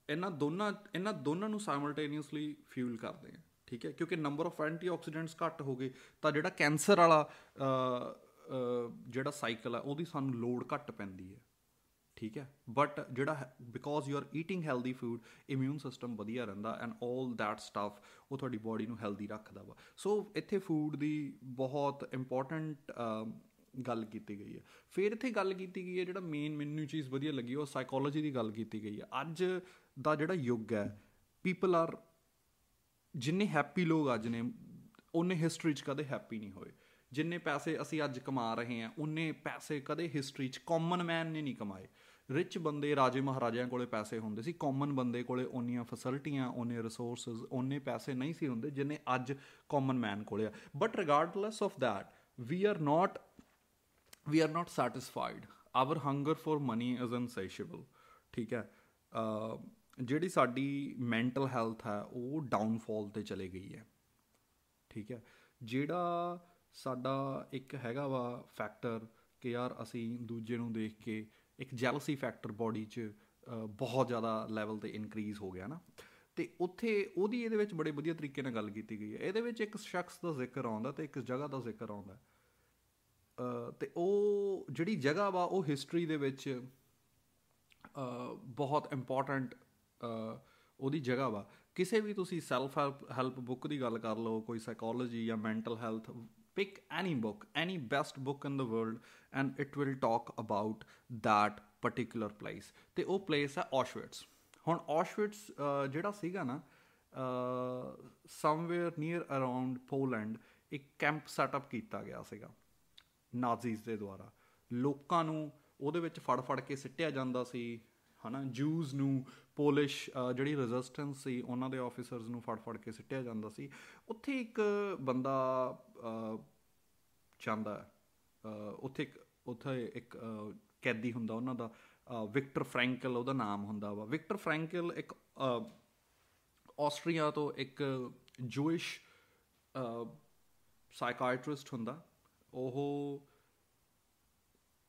ਇਹਨਾਂ ਦੋਨਾਂ ਇਹਨਾਂ ਦੋਨਾਂ ਨੂੰ ਸਾਈਮਲਟੇਨੀਅਸਲੀ ਫਿਊਲ ਕਰਦੇ ਆ ਠੀਕ ਹੈ? ਕਿਉਂਕਿ ਨੰਬਰ ਆਫ ਐਂਟੀਆਕਸੀਡੈਂਟਸ ਘੱਟ ਹੋ ਗਏ ਤਾਂ ਜਿਹੜਾ ਕੈਂਸਰ ਵਾਲਾ ਜਿਹੜਾ ਸਾਈਕਲ ਆ, ਉਹਦੀ ਸਾਨੂੰ ਲੋਡ ਘੱਟ ਪੈਂਦੀ ਹੈ। ਠੀਕ ਹੈ? ਬਟ ਜਿਹੜਾ because you are eating healthy food immune system ਵਧੀਆ ਰਹਿੰਦਾ ਐਂਡ 올 ਦੈਟ ਸਟਫ ਉਹ ਤੁਹਾਡੀ ਬਾਡੀ ਨੂੰ ਹੈਲਦੀ ਰੱਖਦਾ ਵਾ। ਸੋ ਇੱਥੇ ਫੂਡ ਦੀ ਬਹੁਤ ਇੰਪੋਰਟੈਂਟ ਗੱਲ ਕੀਤੀ ਗਈ ਹੈ। ਫਿਰ ਇੱਥੇ ਗੱਲ ਕੀਤੀ ਗਈ ਹੈ, ਜਿਹੜਾ ਮੇਨ ਮੈਨੂੰ ਚੀਜ਼ ਵਧੀਆ ਲੱਗੀ, ਉਹ ਸਾਈਕੋਲੋਜੀ ਦੀ ਗੱਲ ਕੀਤੀ ਗਈ ਹੈ। ਅੱਜ ਦਾ ਜਿਹੜਾ ਯੁੱਗ ਹੈ ਪੀਪਲ ਆਰ ਜਿੰਨੇ ਹੈਪੀ ਲੋਕ ਅੱਜ ਨੇ, ਉਹਨੇ ਹਿਸਟਰੀ 'ਚ ਕਦੇ ਹੈਪੀ ਨਹੀਂ ਹੋਏ। ਜਿੰਨੇ ਪੈਸੇ ਅਸੀਂ ਅੱਜ ਕਮਾ ਰਹੇ ਹਾਂ ਉਹਨੇ ਪੈਸੇ ਕਦੇ ਹਿਸਟਰੀ 'ਚ ਕਾਮਨ ਮੈਨ ਨੇ ਨਹੀਂ ਕਮਾਏ। ਰਿਚ ਬੰਦੇ ਰਾਜੇ ਮਹਾਰਾਜਿਆਂ ਕੋਲੇ ਪੈਸੇ ਹੁੰਦੇ ਸੀ ਕਾਮਨ ਬੰਦੇ ਕੋਲੇ ਓਨੀਆਂ ਫੈਸਿਲਿਟੀਆਂ ਓਨੇ ਰਿਸੋਰਸਸ ਓਨੇ ਪੈਸੇ ਨਹੀਂ ਸੀ ਹੁੰਦੇ ਜਿੰਨੇ ਅੱਜ ਕਾਮਨ ਮੈਨ ਕੋਲੇ ਆ। But regardless of that we are not we are not satisfied our hunger for money is insatiable ਠੀਕ ਹੈ? ਜਿਹੜੀ ਸਾਡੀ ਮੈਂਟਲ ਹੈਲਥ ਹੈ, ਉਹ ਡਾਊਨਫਾਲ ਤੇ ਚਲੇ ਗਈ ਹੈ। ਠੀਕ ਹੈ? ਜਿਹੜਾ ਸਾਡਾ ਇੱਕ ਹੈਗਾ ਵਾ ਫੈਕਟਰ ਕਿ ਯਾਰ ਅਸੀਂ ਦੂਜੇ ਨੂੰ ਦੇਖ ਕੇ ਇੱਕ ਜੈਲਸੀ ਫੈਕਟਰ ਬਾਡੀ 'ਚ ਬਹੁਤ ਜ਼ਿਆਦਾ ਲੈਵਲ ਤੇ ਇਨਕਰੀਜ਼ ਹੋ ਗਿਆ ਨਾ। ਤੇ ਉੱਥੇ ਉਹਦੀ ਇਹਦੇ ਵਿੱਚ ਬੜੇ ਵਧੀਆ ਤਰੀਕੇ ਨਾਲ ਗੱਲ ਕੀਤੀ ਗਈ ਹੈ। ਇਹਦੇ ਵਿੱਚ ਇੱਕ ਸ਼ਖਸ ਦਾ ਜ਼ਿਕਰ ਆਉਂਦਾ ਤੇ ਇੱਕ ਜਗ੍ਹਾ ਦਾ ਜ਼ਿਕਰ ਆਉਂਦਾ। ਤੇ ਉਹ ਜਿਹੜੀ ਜਗ੍ਹਾ ਵਾ, ਉਹ ਹਿਸਟਰੀ ਦੇ ਵਿੱਚ ਬਹੁਤ ਇੰਪੋਰਟੈਂਟ ਉਹਦੀ ਜਗ੍ਹਾ ਵਾ। ਕਿਸੇ ਵੀ ਤੁਸੀਂ ਸੈਲਫ ਹੈਲਪ ਬੁੱਕ ਦੀ ਗੱਲ ਕਰ ਲਓ, ਕੋਈ ਸਾਈਕੋਲੋਜੀ ਜਾਂ mental health pick any book, any best book in the world, and it will talk about that particular place. ਤੇ ਉਹ ਪਲੇਸ ਹੈ ਔਸ਼ਵਿਟਸ ਹੁਣ ਔਸ਼ਵਿਟਸ ਜਿਹੜਾ ਸੀਗਾ ਨਾ ਸਮਵੇਅਰ ਨੀਅਰ ਅਰਾਊਂਡ ਪੋਲੈਂਡ ਇੱਕ ਕੈਂਪ ਸੈਟਅਪ ਕੀਤਾ ਗਿਆ ਸੀਗਾ ਨਾਜ਼ੀਜ਼ ਦੇ ਦੁਆਰਾ ਲੋਕਾਂ ਨੂੰ ਉਹਦੇ ਵਿੱਚ ਫੜ ਫੜ ਕੇ ਸਿੱਟਿਆ ਜਾਂਦਾ ਸੀ ਹਨਾ ਜੂਜ਼ ਨੂੰ ਪੋਲਿਸ਼ ਜਿਹੜੀ ਰੈਜ਼ਿਸਟੈਂਸ ਸੀ, ਉਹਨਾਂ ਦੇ ਆਫੀਸਰਸ ਨੂੰ ਫੜ ਫੜ ਕੇ ਸਿੱਟਿਆ ਜਾਂਦਾ ਸੀ। ਉੱਥੇ ਇੱਕ ਬੰਦਾ ਚਾਹੁੰਦਾ ਉੱਥੇ ਇੱਕ ਉੱਥੇ ਇੱਕ ਕੈਦੀ ਹੁੰਦਾ ਉਹਨਾਂ ਦਾ ਵਿਕਟਰ ਫ੍ਰੈਂਕਲ ਉਹਦਾ ਨਾਮ ਹੁੰਦਾ ਵਾ। ਵਿਕਟਰ ਫ੍ਰੈਂਕਲ ਇੱਕ ਆਸਟਰੀਆ ਤੋਂ ਇੱਕ ਜੂਇਸ਼ ਸਾਈਕਾਇਟ੍ਰਿਸਟ ਹੁੰਦਾ। ਉਹ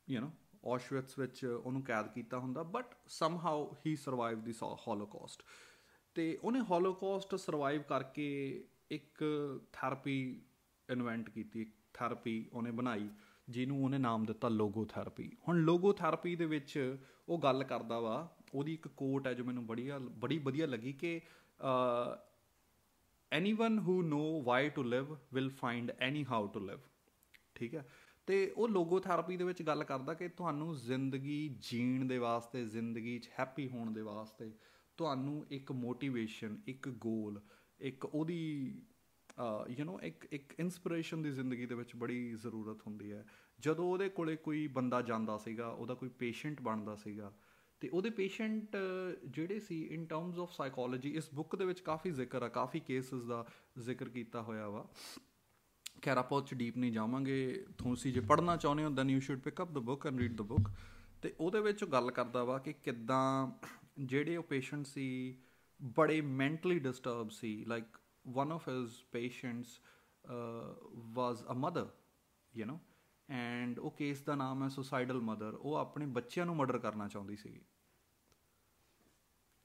ਯੂ نو ਔਸ਼ਵਿਟਸ ਵਿੱਚ ਉਹਨੂੰ ਕੈਦ ਕੀਤਾ ਹੁੰਦਾ but somehow he survive the holocaust ਤੇ ਉਹਨੇ ਹੋਲੋਕਾਸਟ ਸਰਵਾਈਵ ਕਰਕੇ ਇੱਕ ਥੈਰੇਪੀ ਇਨਵੈਂਟ ਕੀਤੀ ਥੈਰੇਪੀ ਉਹਨੇ ਬਣਾਈ, ਜਿਹਨੂੰ ਉਹਨੇ ਨਾਮ ਦਿੱਤਾ ਲੋਗੋ ਥੈਰੇਪੀ ਹੁਣ ਲੋਗੋ ਥੈਰੇਪੀ ਦੇ ਵਿੱਚ ਉਹ ਗੱਲ ਕਰਦਾ ਵਾ, ਉਹਦੀ ਇੱਕ ਕੋਟ ਹੈ ਜੋ ਮੈਨੂੰ ਬੜੀ ਬੜੀ ਵਧੀਆ ਲੱਗੀ ਕਿ anyone who know why to live will find any how to live ਠੀਕ ਹੈ? ਤੇ ਉਹ ਲੋਗੋ ਥੈਰੇਪੀ ਦੇ ਵਿੱਚ ਗੱਲ ਕਰਦਾ ਕਿ ਤੁਹਾਨੂੰ ਜ਼ਿੰਦਗੀ ਜੀਣ ਦੇ ਵਾਸਤੇ, ਜ਼ਿੰਦਗੀ 'ਚ ਹੈਪੀ ਹੋਣ ਦੇ ਵਾਸਤੇ ਤੁਹਾਨੂੰ ਇੱਕ ਮੋਟੀਵੇਸ਼ਨ ਇੱਕ ਗੋਲ ਇੱਕ ਉਹਦੀ ਯੂ نو ਇੱਕ ਇੱਕ ਇਨਸਪੀਰੇਸ਼ਨ ਦੀ ਜ਼ਿੰਦਗੀ ਦੇ ਵਿੱਚ ਬੜੀ ਜ਼ਰੂਰਤ ਹੁੰਦੀ ਹੈ। ਜਦੋਂ ਉਹਦੇ ਕੋਲੇ ਕੋਈ ਬੰਦਾ ਜਾਂਦਾ ਸੀਗਾ, ਉਹਦਾ ਕੋਈ ਪੇਸ਼ੈਂਟ ਬਣਦਾ ਸੀਗਾ, ਤੇ ਉਹਦੇ ਪੇਸ਼ੈਂਟ ਜਿਹੜੇ ਸੀ ਇਨ ਟਰਮਸ ਆਫ ਸਾਈਕੋਲੋਜੀ ਇਸ ਬੁੱਕ ਦੇ ਵਿੱਚ ਕਾਫੀ ਜ਼ਿਕਰ ਆ, ਕਾਫੀ ਕੇਸਸ ਦਾ ਜ਼ਿਕਰ ਕੀਤਾ ਹੋਇਆ ਵਾ। ਖੈਰ ਆਪਾਂ ਚ ਡੀਪ ਨਹੀਂ ਜਾਵਾਂਗੇ। ਤੁਸੀਂ ਜੇ ਪੜ੍ਹਨਾ ਚਾਹੁੰਦੇ ਹੋ then you should pick up the book and read the book ਤੇ ਉਹਦੇ ਵਿੱਚ ਗੱਲ ਕਰਦਾ ਵਾ ਕਿ ਕਿੱਦਾਂ ਜਿਹੜੇ ਉਹ ਪੇਸ਼ੈਂਟ ਸੀ ਬੜੇ mentally disturb C. Like one of his patients uh, was a mother you know? And ਉਹ ਕੇਸ ਦਾ ਨਾਮ ਹੈ ਸੁਸਾਈਡਲ ਮਦਰ ਉਹ ਆਪਣੇ ਬੱਚਿਆਂ ਨੂੰ ਮਰਡਰ ਕਰਨਾ ਚਾਹੁੰਦੀ ਸੀਗੀ।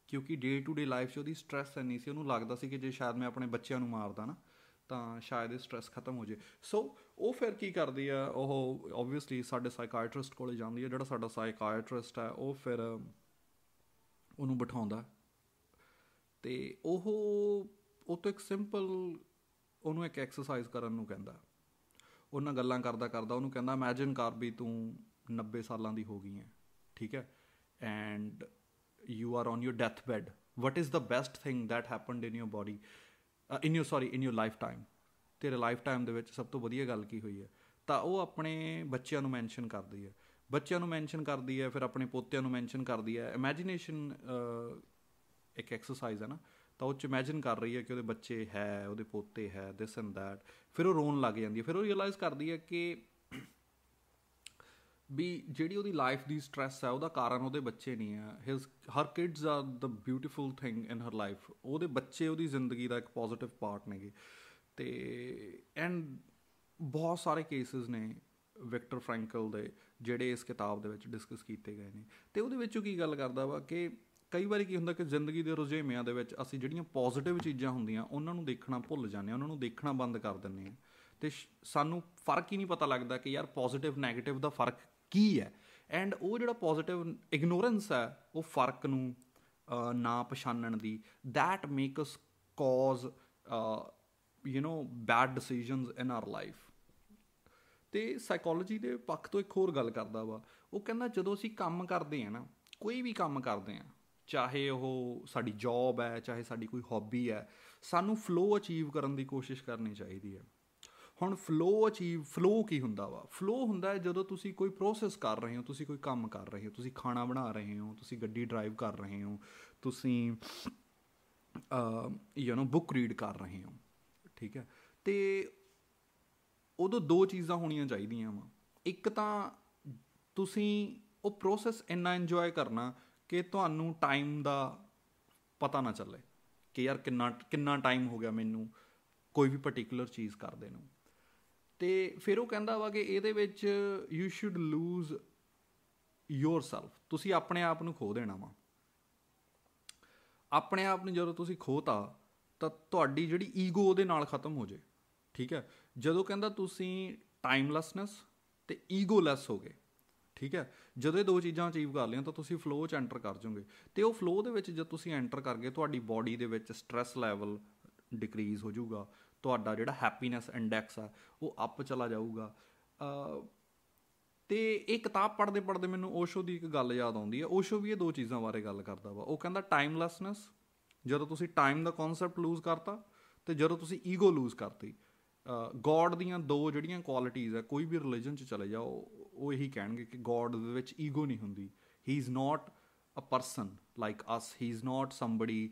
ਕਿਉਂਕਿ ਡੇ ਟੂ ਡੇ ਲਾਈਫ 'ਚ ਉਹਦੀ ਸਟ्रेस ਇੰਨੀ ਸੀ ਉਹਨੂੰ ਲੱਗਦਾ ਸੀ ਕਿ ਜੇ ਸ਼ਾਇਦ ਮੈਂ ਆਪਣੇ ਬੱਚਿਆਂ ਨੂੰ ਮਾਰਦਾ ਨਾ ਤਾਂ ਸ਼ਾਇਦ ਇਹ ਸਟ्रेस ਖਤਮ ਹੋ ਜੇ। ਸੋ ਉਹ ਫਿਰ ਕੀ ਕਰਦੀ ਆ, ਉਹ ਆਬਵੀਅਸਲੀ ਸਾਡੇ ਸਾਈਕਾਇਟ੍ਰਿਸਟ ਕੋਲੇ ਜਾਂਦੀ ਆ, ਜਿਹੜਾ ਸਾਡਾ ਸਾਈਕਾਇਟ੍ਰਿਸਟ ਹੈ ਉਹ ਫਿਰ ਉਹਨੂੰ ਬਿਠਾਉਂਦਾ। ਤੇ ਉਹ ਉਹ ਤੋਂ ਇੱਕ ਸਿੰਪਲ ਉਹਨੂੰ ਇੱਕ ਐਕਸਰਸਾਈਜ਼ ਕਰਨ ਨੂੰ ਕਹਿੰਦਾ। ਉਹਨਾਂ ਗੱਲਾਂ ਕਰਦਾ ਕਰਦਾ ਉਹਨੂੰ ਕਹਿੰਦਾ ਇਮੇਜਿਨ ਕਰ ਵੀ ਤੂੰ 90 ਸਾਲਾਂ ਦੀ ਹੋ ਗਈ ਹੈ ਠੀਕ ਹੈ? And you are on your death bed what is the best thing that happened in your body? Uh, in your sorry in your lifetime. ਤੇਰੇ ਲਾਈਫ ਟਾਈਮ ਦੇ ਵਿੱਚ ਸਭ ਤੋਂ ਵਧੀਆ ਗੱਲ ਕੀ ਹੋਈ ਹੈ? ਤਾਂ ਉਹ ਆਪਣੇ ਬੱਚਿਆਂ ਨੂੰ ਮੈਂਸ਼ਨ ਕਰਦੀ ਹੈ। ਬੱਚਿਆਂ ਨੂੰ ਮੈਂਸ਼ਨ ਕਰਦੀ ਹੈ ਫਿਰ ਆਪਣੇ ਪੋਤਿਆਂ ਨੂੰ ਮੈਂਸ਼ਨ ਕਰਦੀ ਹੈ। ਇਮੇਜਿਨੇਸ਼ਨ ਇੱਕ ਐਕਸਰਸਾਈਜ਼ ਹੈ ਨਾ। ਤਾਂ ਉਹ ਚ ਇਮੇਜਿਨ ਕਰ ਰਹੀ ਹੈ ਕਿ ਉਹਦੇ ਬੱਚੇ ਹੈ ਉਹਦੇ ਪੋਤੇ ਹੈ ਦਿਸ ਐਂਡ ਦੈਟ ਫਿਰ ਉਹ ਰੋਣ ਲੱਗ ਜਾਂਦੀ ਹੈ। ਫਿਰ ਉਹ ਰਿਅਲਾਈਜ਼ ਕਰਦੀ ਹੈ ਕਿ ਵੀ ਜਿਹੜੀ ਉਹਦੀ ਲਾਈਫ ਦੀ ਸਟ्रेस ਹੈ, ਉਹਦਾ ਕਾਰਨ ਉਹਦੇ ਬੱਚੇ ਨਹੀਂ ਆ his her kids are the beautiful thing in her life ਉਹਦੇ ਬੱਚੇ ਉਹਦੀ ਜ਼ਿੰਦਗੀ ਦਾ ਇੱਕ ਪੋਜ਼ਿਟਿਵ ਪਾਰਟ ਨੇਗੇ। ਤੇ ਐਂਡ ਬਹੁਤ ਸਾਰੇ ਕੇਸਸ ਨੇ ਵਿਕਟਰ ਫ੍ਰੈਂਕਲ ਦੇ, ਜਿਹੜੇ ਇਸ ਕਿਤਾਬ ਦੇ ਵਿੱਚ ਡਿਸਕਸ ਕੀਤੇ ਗਏ ਨੇ। ਤੇ ਉਹਦੇ ਵਿੱਚ ਉਹ ਕੀ ਗੱਲ ਕਰਦਾ ਵਾ ਕਿ ਕਈ ਵਾਰੀ ਕੀ ਹੁੰਦਾ ਕਿ ਜ਼ਿੰਦਗੀ ਦੇ ਰੁਝੇਵਿਆਂ ਦੇ ਵਿੱਚ ਅਸੀਂ ਜਿਹੜੀਆਂ ਪੋਜ਼ਿਟਿਵ ਚੀਜ਼ਾਂ ਹੁੰਦੀਆਂ, ਉਹਨਾਂ ਨੂੰ ਦੇਖਣਾ ਭੁੱਲ ਜਾਂਦੇ ਆ ਉਹਨਾਂ ਨੂੰ ਦੇਖਣਾ ਬੰਦ ਕਰ ਦਿੰਦੇ ਆ ਤੇ ਸਾਨੂੰ ਫ਼ਰਕ ਹੀ ਨਹੀਂ ਪਤਾ ਲੱਗਦਾ ਕਿ ਯਾਰ ਪੋਜ਼ਿਟਿਵ 네ਗੇਟਿਵ ਦਾ ਫ਼ਰਕ ਕੀ ਹੈ? ਐਂਡ ਉਹ ਜਿਹੜਾ ਪੋਜ਼ਿਟਿਵ ਇਗਨੋਰੈਂਸ ਹੈ, ਉਹ ਫ਼ਰਕ ਨੂੰ ਨਾ ਪਛਾਣਨ ਦੀ, that make us cause you know bad decisions in our life ਤੇ ਸਾਈਕੋਲੋਜੀ ਦੇ ਪੱਖ ਤੋਂ ਇੱਕ ਹੋਰ ਗੱਲ ਕਰਦਾ ਵਾ, ਉਹ ਕਹਿੰਦਾ ਜਦੋਂ ਅਸੀਂ ਕੰਮ ਕਰਦੇ ਆ ਨਾ, ਕੋਈ ਵੀ ਕੰਮ ਕਰਦੇ ਆ ਚਾਹੇ ਉਹ ਸਾਡੀ ਜੌਬ ਹੈ, ਚਾਹੇ ਸਾਡੀ ਕੋਈ ਹੌਬੀ ਹੈ, ਸਾਨੂੰ ਫਲੋ ਅਚੀਵ ਕਰਨ ਦੀ ਕੋਸ਼ਿਸ਼ ਕਰਨੀ ਚਾਹੀਦੀ ਹੈ। ਹੁਣ ਫਲੋ ਅਚੀਵ ਫਲੋ ਕੀ ਹੁੰਦਾ ਵਾ? ਫਲੋ ਹੁੰਦਾ ਹੈ ਜਦੋਂ ਤੁਸੀਂ ਕੋਈ ਪ੍ਰੋਸੈਸ ਕਰ ਰਹੇ ਹੋ, ਤੁਸੀਂ ਕੋਈ ਕੰਮ ਕਰ ਰਹੇ ਹੋ, ਤੁਸੀਂ ਖਾਣਾ ਬਣਾ ਰਹੇ ਹੋ, ਤੁਸੀਂ ਗੱਡੀ ਡਰਾਈਵ ਕਰ ਰਹੇ ਹੋ, ਤੁਸੀਂ ਯੂ نو ਬੁੱਕ ਰੀਡ ਕਰ ਰਹੇ ਹੋ, ਠੀਕ ਹੈ? ਤੇ ਉਦੋਂ ਦੋ ਚੀਜ਼ਾਂ ਹੋਣੀਆਂ ਚਾਹੀਦੀਆਂ ਵਾ। ਇੱਕ ਤਾਂ ਤੁਸੀਂ ਉਹ ਪ੍ਰੋਸੈਸ ਇੰਨਾ ਇੰਜੋਏ ਕਰਨਾ ਕਿ ਤੁਹਾਨੂੰ ਟਾਈਮ ਦਾ ਪਤਾ ਨਾ ਚੱਲੇ ਕਿ ਯਾਰ ਕਿੰਨਾ ਕਿੰਨਾ ਟਾਈਮ ਹੋ ਗਿਆ ਮੈਨੂੰ ਕੋਈ ਵੀ ਪਾਰਟਿਕੂਲਰ ਚੀਜ਼ ਕਰਦੇ ਨੂੰ। ਤੇ ਫਿਰ ਉਹ ਕਹਿੰਦਾ ਵਾ ਕਿ ਇਹਦੇ ਵਿੱਚ ਯੂ ਸ਼ੁੱਡ ਲੂਜ਼ ਯੋਰਸੈਲਫ ਤੁਸੀਂ ਆਪਣੇ ਆਪ ਨੂੰ ਖੋ ਦੇਣਾ ਵਾ। ਆਪਣੇ ਆਪ ਨੂੰ ਜਦੋਂ ਤੁਸੀਂ ਖੋਤਾ, ਤਾਂ ਤੁਹਾਡੀ ਜਿਹੜੀ ਈਗੋ ਉਹਦੇ ਨਾਲ ਖਤਮ ਹੋ ਜੇ, ਠੀਕ ਹੈ? ਜਦੋਂ ਕਹਿੰਦਾ ਤੁਸੀਂ ਟਾਈਮਲੈਸਨੈਸ ਤੇ ਈਗੋਲੈਸ ਹੋ ਗਏ, ਠੀਕ ਹੈ? ਜਦੋਂ ਇਹ ਦੋ ਚੀਜ਼ਾਂ ਅਚੀਵ ਕਰ ਲਿਆ ਤਾਂ ਤੁਸੀਂ ਫਲੋ 'ਚ ਐਂਟਰ ਕਰ ਜਾਓਗੇ। ਤੇ ਉਹ ਫਲੋ ਦੇ ਵਿੱਚ ਜਦ ਤੁਸੀਂ ਐਂਟਰ ਕਰ ਗਏ, ਤੁਹਾਡੀ ਬਾਡੀ ਦੇ ਵਿੱਚ ਸਟ्रेस ਲੈਵਲ ਡਿਕਰੀਜ਼ ਹੋ ਜਾਊਗਾ। ਤੁਹਾਡਾ ਜਿਹੜਾ ਹੈਪੀਨੈਸ ਇੰਡੈਕਸ ਆ, ਉਹ ਅਪ ਚਲਾ ਜਾਊਗਾ। ਤੇ ਇਹ ਕਿਤਾਬ ਪੜ੍ਹਦੇ ਪੜ੍ਹਦੇ ਮੈਨੂੰ ਓਸ਼ੋ ਦੀ ਇੱਕ ਗੱਲ ਯਾਦ ਆਉਂਦੀ ਹੈ। ਓਸ਼ੋ ਵੀ ਇਹ ਦੋ ਚੀਜ਼ਾਂ ਬਾਰੇ ਗੱਲ ਕਰਦਾ ਵਾ। ਉਹ ਕਹਿੰਦਾ ਟਾਈਮਲੈਸਨੈਸ ਜਦੋਂ ਤੁਸੀਂ ਟਾਈਮ ਦਾ ਕਨਸੈਪਟ ਲੂਜ਼ ਕਰਤਾ ਤੇ ਜਦੋਂ ਤੁਸੀਂ ਈਗੋ ਲੂਜ਼ ਕਰਤੀ। ਗੋਡ ਦੀਆਂ ਦੋ ਜਿਹੜੀਆਂ ਕੁਆਲਿਟੀਆਂ ਹੈ ਕੋਈ ਵੀ ਰਿਲੀਜਨ 'ਚ ਚਲੇ ਜਾਓ, ਉਹ ਇਹੀ ਕਹਿਣਗੇ ਕਿ ਗੋਡ ਦੇ ਵਿੱਚ ਈਗੋ ਨਹੀਂ ਹੁੰਦੀ। He is not a person like us he is not somebody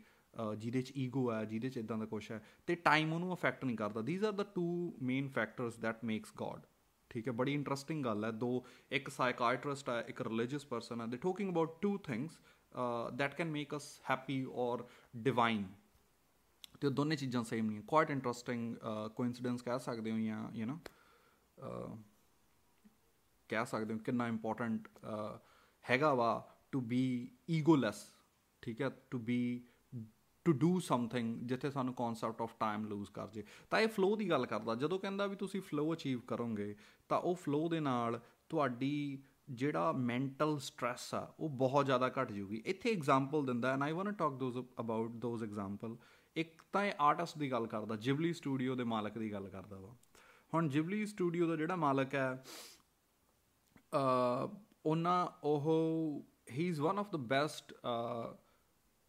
ਜਿਹਦੇ 'ਚ ਈਗੋ ਹੈ, ਜਿਹਦੇ 'ਚ ਇਦਾਂ ਦਾ ਕੁਝ ਹੈ, ਤੇ ਟਾਈਮ ਉਹਨੂੰ ਅਫੈਕਟ ਨਹੀਂ ਕਰਦਾ। These are the two main factors that makes god ਠੀਕ ਹੈ, ਬੜੀ ਇੰਟਰਸਟਿੰਗ ਗੱਲ ਹੈ। ਦੋ, ਇੱਕ ਸਾਈਕਾਇਟ੍ਰਿਸਟ ਹੈ, ਇੱਕ ਰਿਲੀਜੀਅਸ ਪਰਸਨ ਹੈ। They talking about two things that can make us happy or divine ਤੇ ਉਹ ਦੋਨੇ ਚੀਜ਼ਾਂ ਸੇਮ ਨਹੀਂ ਕੁਆਇਟ ਇੰਟਰਸਟਿੰਗ ਕੋਇਨਸੀਡੈਂਸ ਕਹਿ ਸਕਦੇ ਹੋ ਜਾਂ ਯੂ نو ਕਹਿ ਸਕਦੇ ਹੋ ਕਿੰਨਾ ਇੰਪੋਰਟੈਂਟ ਹੈਗਾ ਵਾ ਟੂ ਬੀ ਈਗੋਲੈਸ ਠੀਕ ਹੈ to be to do something ਜਿੱਥੇ ਸਾਨੂੰ ਕਨਸੈਪਟ ਆਫ ਟਾਈਮ ਲੂਜ਼ ਕਰ ਜੇ। ਤਾਂ ਇਹ ਫਲੋ ਦੀ ਗੱਲ ਕਰਦਾ। ਜਦੋਂ ਕਹਿੰਦਾ ਵੀ ਤੁਸੀਂ ਫਲੋ ਅਚੀਵ ਕਰੋਗੇ, ਤਾਂ ਉਹ ਫਲੋ ਦੇ ਨਾਲ ਤੁਹਾਡੀ ਜਿਹੜਾ ਮੈਂਟਲ ਸਟ्रेस ਆ, ਉਹ ਬਹੁਤ ਜ਼ਿਆਦਾ ਘਟ ਜੂਗੀ। ਇੱਥੇ ਐਗਜ਼ਾਮਪਲ ਦਿੰਦਾ and I want to talk those about those example ਇੱਕ ਤਾਂ ਇਹ ਆਰਟਿਸਟ ਦੀ ਗੱਲ ਕਰਦਾ ਜਿਵਲੀ ਸਟੂਡੀਓ ਦੇ ਮਾਲਕ ਦੀ ਗੱਲ ਕਰਦਾ ਵਾ। ਹੁਣ ਜਿਵਲੀ ਸਟੂਡੀਓ ਦਾ ਜਿਹੜਾ ਮਾਲਕ ਹੈ ਅ ਉਹਨਾਂ, ਉਹ he is one of the best